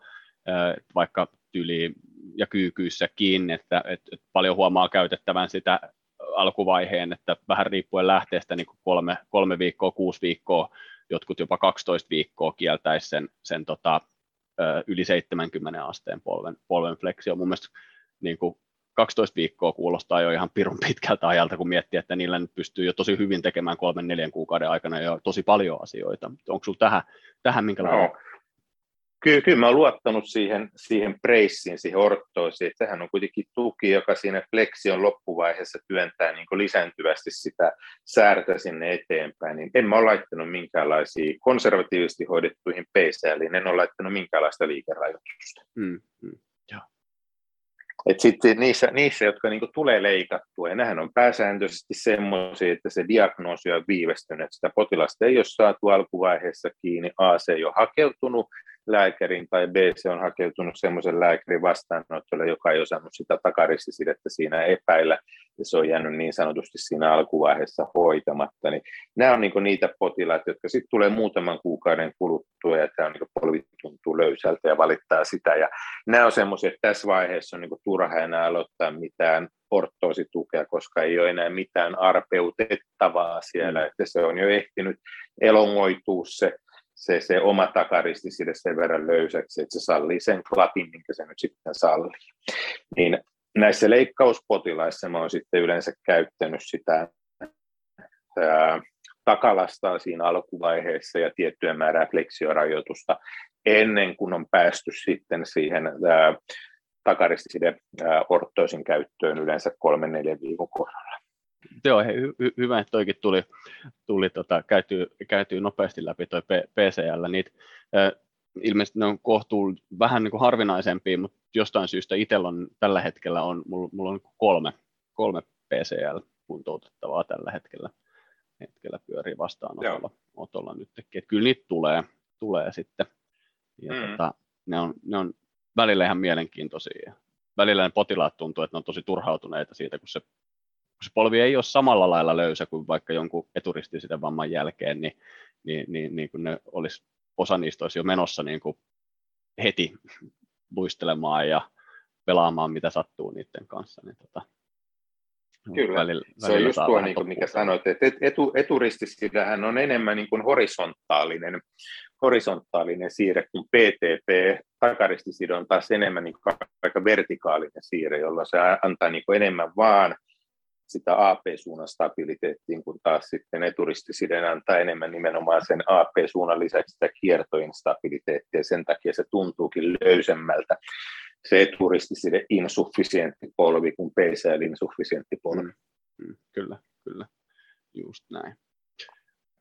vaikka tyli ja kyykyissä kiinni, että, että, että paljon huomaa käytettävän sitä alkuvaiheen, että vähän riippuen lähteestä niin kuin kolme, kolme viikkoa, kuusi viikkoa, jotkut jopa 12 viikkoa kieltäisi sen, sen tota, yli 70 asteen polven, polven fleksio. Mun mielestä niin kuin 12 viikkoa kuulostaa jo ihan pirun pitkältä ajalta, kun miettii, että niillä nyt pystyy jo tosi hyvin tekemään kolmen neljän kuukauden aikana jo tosi paljon asioita. Onko sinulla tähän, tähän minkälainen? No. Kyllä, kyllä mä olen luottanut siihen, siihen preissiin, siihen ortoosiin, että sehän on kuitenkin tuki, joka siinä fleksion loppuvaiheessa työntää niin kuin lisääntyvästi sitä säärtä sinne eteenpäin, niin en mä ole laittanut minkäänlaisia konservatiivisesti hoidettuihin PCL, en ole laittanut minkäänlaista liikerajoitusta. Mm, mm. Et sitten niissä, niissä, jotka niinku tulee leikattua, ja nämähän on pääsääntöisesti semmoisia, että se diagnoosi on viivästynyt, sitä potilasta ei ole saatu alkuvaiheessa kiinni, A, se ei ole hakeutunut, lääkärin tai B se on hakeutunut semmoisen lääkärin vastaanotolle, joka ei osannut sitä takaristisidettä siinä epäillä, ja se on jäänyt niin sanotusti siinä alkuvaiheessa hoitamatta. Niin nämä on niin niitä potilaita, jotka sitten tulee muutaman kuukauden kuluttua, ja tämä on niin polvi tuntuu löysältä ja valittaa sitä. Ja nämä on semmoisia, että tässä vaiheessa on niin turha enää aloittaa mitään ortoositukea, koska ei ole enää mitään arpeutettavaa siellä, mm. että se on jo ehtinyt elongoitua se se, se oma takaristi sille sen verran löysäksi, että se sallii sen klapin, minkä se nyt sitten sallii. Niin näissä leikkauspotilaissa mä oon sitten yleensä käyttänyt sitä ää, takalastaa siinä alkuvaiheessa ja tiettyä määrää fleksiorajoitusta ennen kuin on päästy sitten siihen ää, takaristiside ortoisin käyttöön yleensä kolmen neljän viikon kohdalla joo, hei, hy, hyvä, että toikin tuli, tuli tota, käytyy, käytyy nopeasti läpi toi PCL. Niitä, ilmeisesti ne on kohtuu vähän niin kuin harvinaisempia, mutta jostain syystä itsellä on tällä hetkellä on, mulla, mulla on kolme, kolme PCL-kuntoutettavaa tällä hetkellä, hetkellä pyörii vastaanotolla otolla nyt. Et kyllä niitä tulee, tulee sitten. Ja mm. tota, ne, on, ne on välillä ihan mielenkiintoisia. Välillä ne potilaat tuntuu, että ne on tosi turhautuneita siitä, kun se polvi ei ole samalla lailla löysä kuin vaikka jonkun eturistisiden vamman jälkeen, niin, niin, niin, niin kuin ne olisi, osa niistä olisi jo menossa niin kuin heti luistelemaan ja pelaamaan, mitä sattuu niiden kanssa. Niin tota, Kyllä, välillä, se on just tuo, niin kuin mikä sanoit, että etu, eturistisidähän on enemmän niin kuin horisontaalinen, horisontaalinen siirre kuin PTP. Takaristisidä on taas enemmän niin kuin aika vertikaalinen siirre, jolla se antaa niin kuin enemmän vaan sitä AP-suunnan stabiliteettiin, kun taas sitten eturistiside antaa enemmän nimenomaan sen AP-suunnan lisäksi sitä kiertoinstabiliteettia, sen takia se tuntuukin löysemmältä se eturistiside insufficientti polvi kuin PCL insufficientti polvi. Mm, mm, kyllä, kyllä, just näin.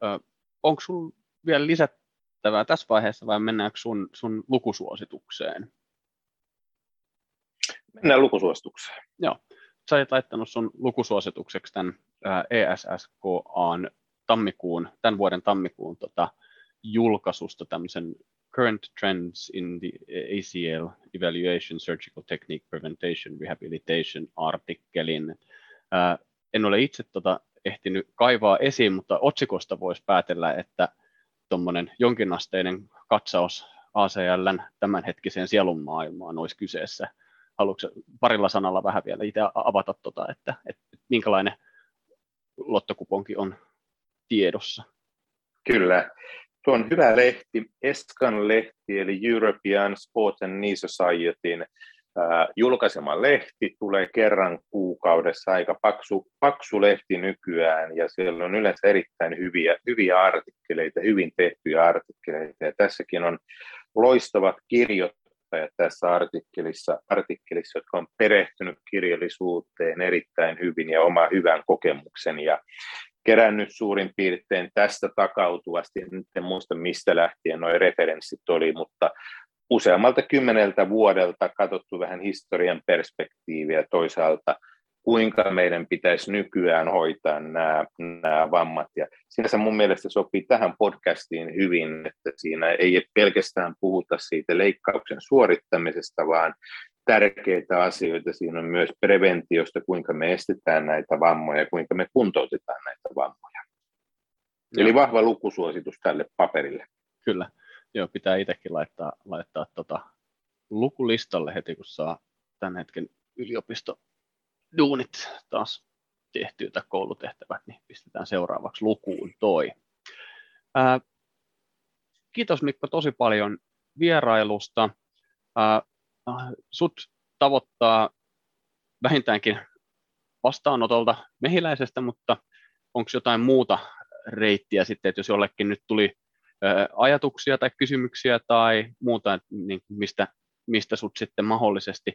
Ö, onko sinulla vielä lisättävää tässä vaiheessa vai mennäänkö sun, sun lukusuositukseen? Mennään lukusuositukseen. Joo. Sä olet laittanut sun lukusuositukseksi tämän ESSKAn tammikuun, tämän vuoden tammikuun tota, julkaisusta tämmöisen Current Trends in the ACL Evaluation, Surgical Technique, Preventation, Rehabilitation artikkelin. en ole itse tota ehtinyt kaivaa esiin, mutta otsikosta voisi päätellä, että tuommoinen jonkinasteinen katsaus ACLn tämänhetkiseen sielunmaailmaan olisi kyseessä. Haluatko parilla sanalla vähän vielä itse avata, tota, että, että minkälainen lottokuponki on tiedossa? Kyllä. Tuo on hyvä lehti, Eskan lehti, eli European Sport and Knee Societyn julkaisema lehti tulee kerran kuukaudessa, aika paksu, paksu lehti nykyään, ja siellä on yleensä erittäin hyviä, hyviä artikkeleita, hyvin tehtyjä artikkeleita, ja tässäkin on loistavat kirjoittajat tässä artikkelissa, artikkelissa, jotka on perehtynyt kirjallisuuteen erittäin hyvin ja oma hyvän kokemuksen, ja kerännyt suurin piirtein tästä takautuvasti, en muista mistä lähtien nuo referenssit oli, mutta useammalta kymmeneltä vuodelta katsottu vähän historian perspektiiviä. Toisaalta, kuinka meidän pitäisi nykyään hoitaa nämä, nämä vammat. Ja sinänsä mun mielestä sopii tähän podcastiin hyvin, että siinä ei pelkästään puhuta siitä leikkauksen suorittamisesta, vaan tärkeitä asioita. Siinä on myös preventiosta, kuinka me estetään näitä vammoja ja kuinka me kuntoutetaan näitä vammoja. Joo. Eli vahva lukusuositus tälle paperille. Kyllä. Joo, pitää itsekin laittaa, laittaa tota lukulistalle heti, kun saa tämän hetken yliopisto duunit taas tehtyä tai koulutehtävät, niin pistetään seuraavaksi lukuun toi. Ää, kiitos Mikko tosi paljon vierailusta. Ää, sut tavoittaa vähintäänkin vastaanotolta mehiläisestä, mutta onko jotain muuta reittiä sitten, että jos jollekin nyt tuli ajatuksia tai kysymyksiä tai muuta, niin mistä, mistä sut sitten mahdollisesti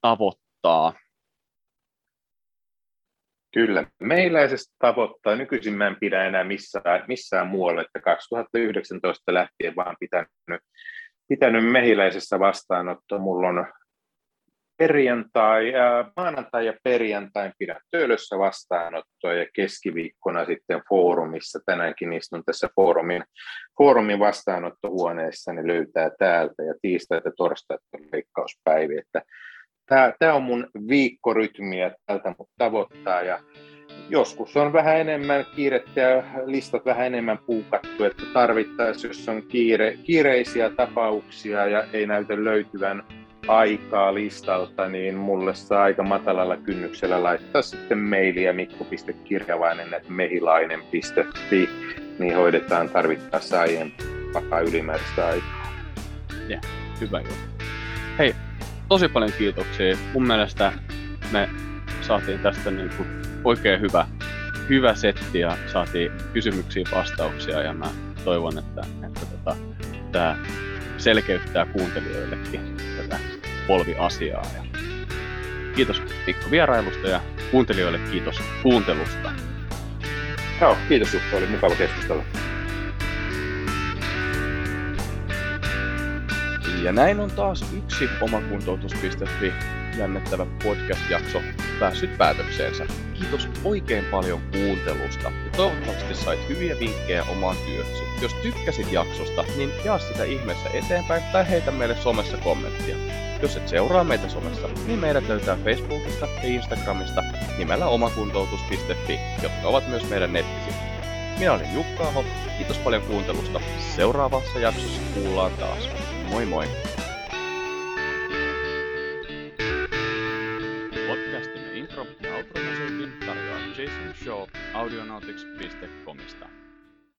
tavoittaa? Kyllä, meiläisestä tavoittaa. Nykyisin mä en pidä enää missään, missään muualla, että 2019 lähtien vaan pitänyt, pitänyt mehiläisessä vastaanotto. Mulla on perjantai, ää, maanantai ja perjantai pidän töölössä vastaanottoa ja keskiviikkona sitten foorumissa. Tänäänkin istun tässä foorumin, foorumin vastaanottohuoneessa, niin löytää täältä ja tiistai ja torstai on leikkauspäivi. Että tämä, on mun viikkorytmiä, tältä mut tavoittaa ja joskus on vähän enemmän kiirettä ja listat vähän enemmän puukattu, että tarvittaisiin, jos on kiire, kiireisiä tapauksia ja ei näytä löytyvän aikaa listalta, niin mulle saa aika matalalla kynnyksellä laittaa sitten mailia mikko.kirjavainen mehilainen.fi, niin hoidetaan tarvittaessa aiempaa ylimääräistä aikaa. Ja, hyvä juttu. Hei, tosi paljon kiitoksia. Mun mielestä me saatiin tästä niin kuin oikein hyvä, hyvä setti ja saatiin kysymyksiin vastauksia ja mä toivon, että, että tota, tämä selkeyttää kuuntelijoillekin tätä polviasiaa. Ja kiitos Mikko vierailusta ja kuuntelijoille kiitos kuuntelusta. Joo, kiitos Jukka, oli mukava keskustella. Ja näin on taas yksi omakuntoutus.fi jännettävä podcast-jakso päässyt päätökseensä. Kiitos oikein paljon kuuntelusta ja toivottavasti sait hyviä vinkkejä omaan työhösi. Jos tykkäsit jaksosta, niin jaa sitä ihmeessä eteenpäin tai heitä meille somessa kommenttia. Jos et seuraa meitä somessa, niin meidät löytää Facebookista ja Instagramista nimellä omakuntoutus.fi, jotka ovat myös meidän nettisivut. Minä olin Jukka Aho, kiitos paljon kuuntelusta. Seuraavassa jaksossa kuullaan taas. Moi moi! Podcastimme intro- ja outro tarjoaa Jason Shaw audionautics.comista.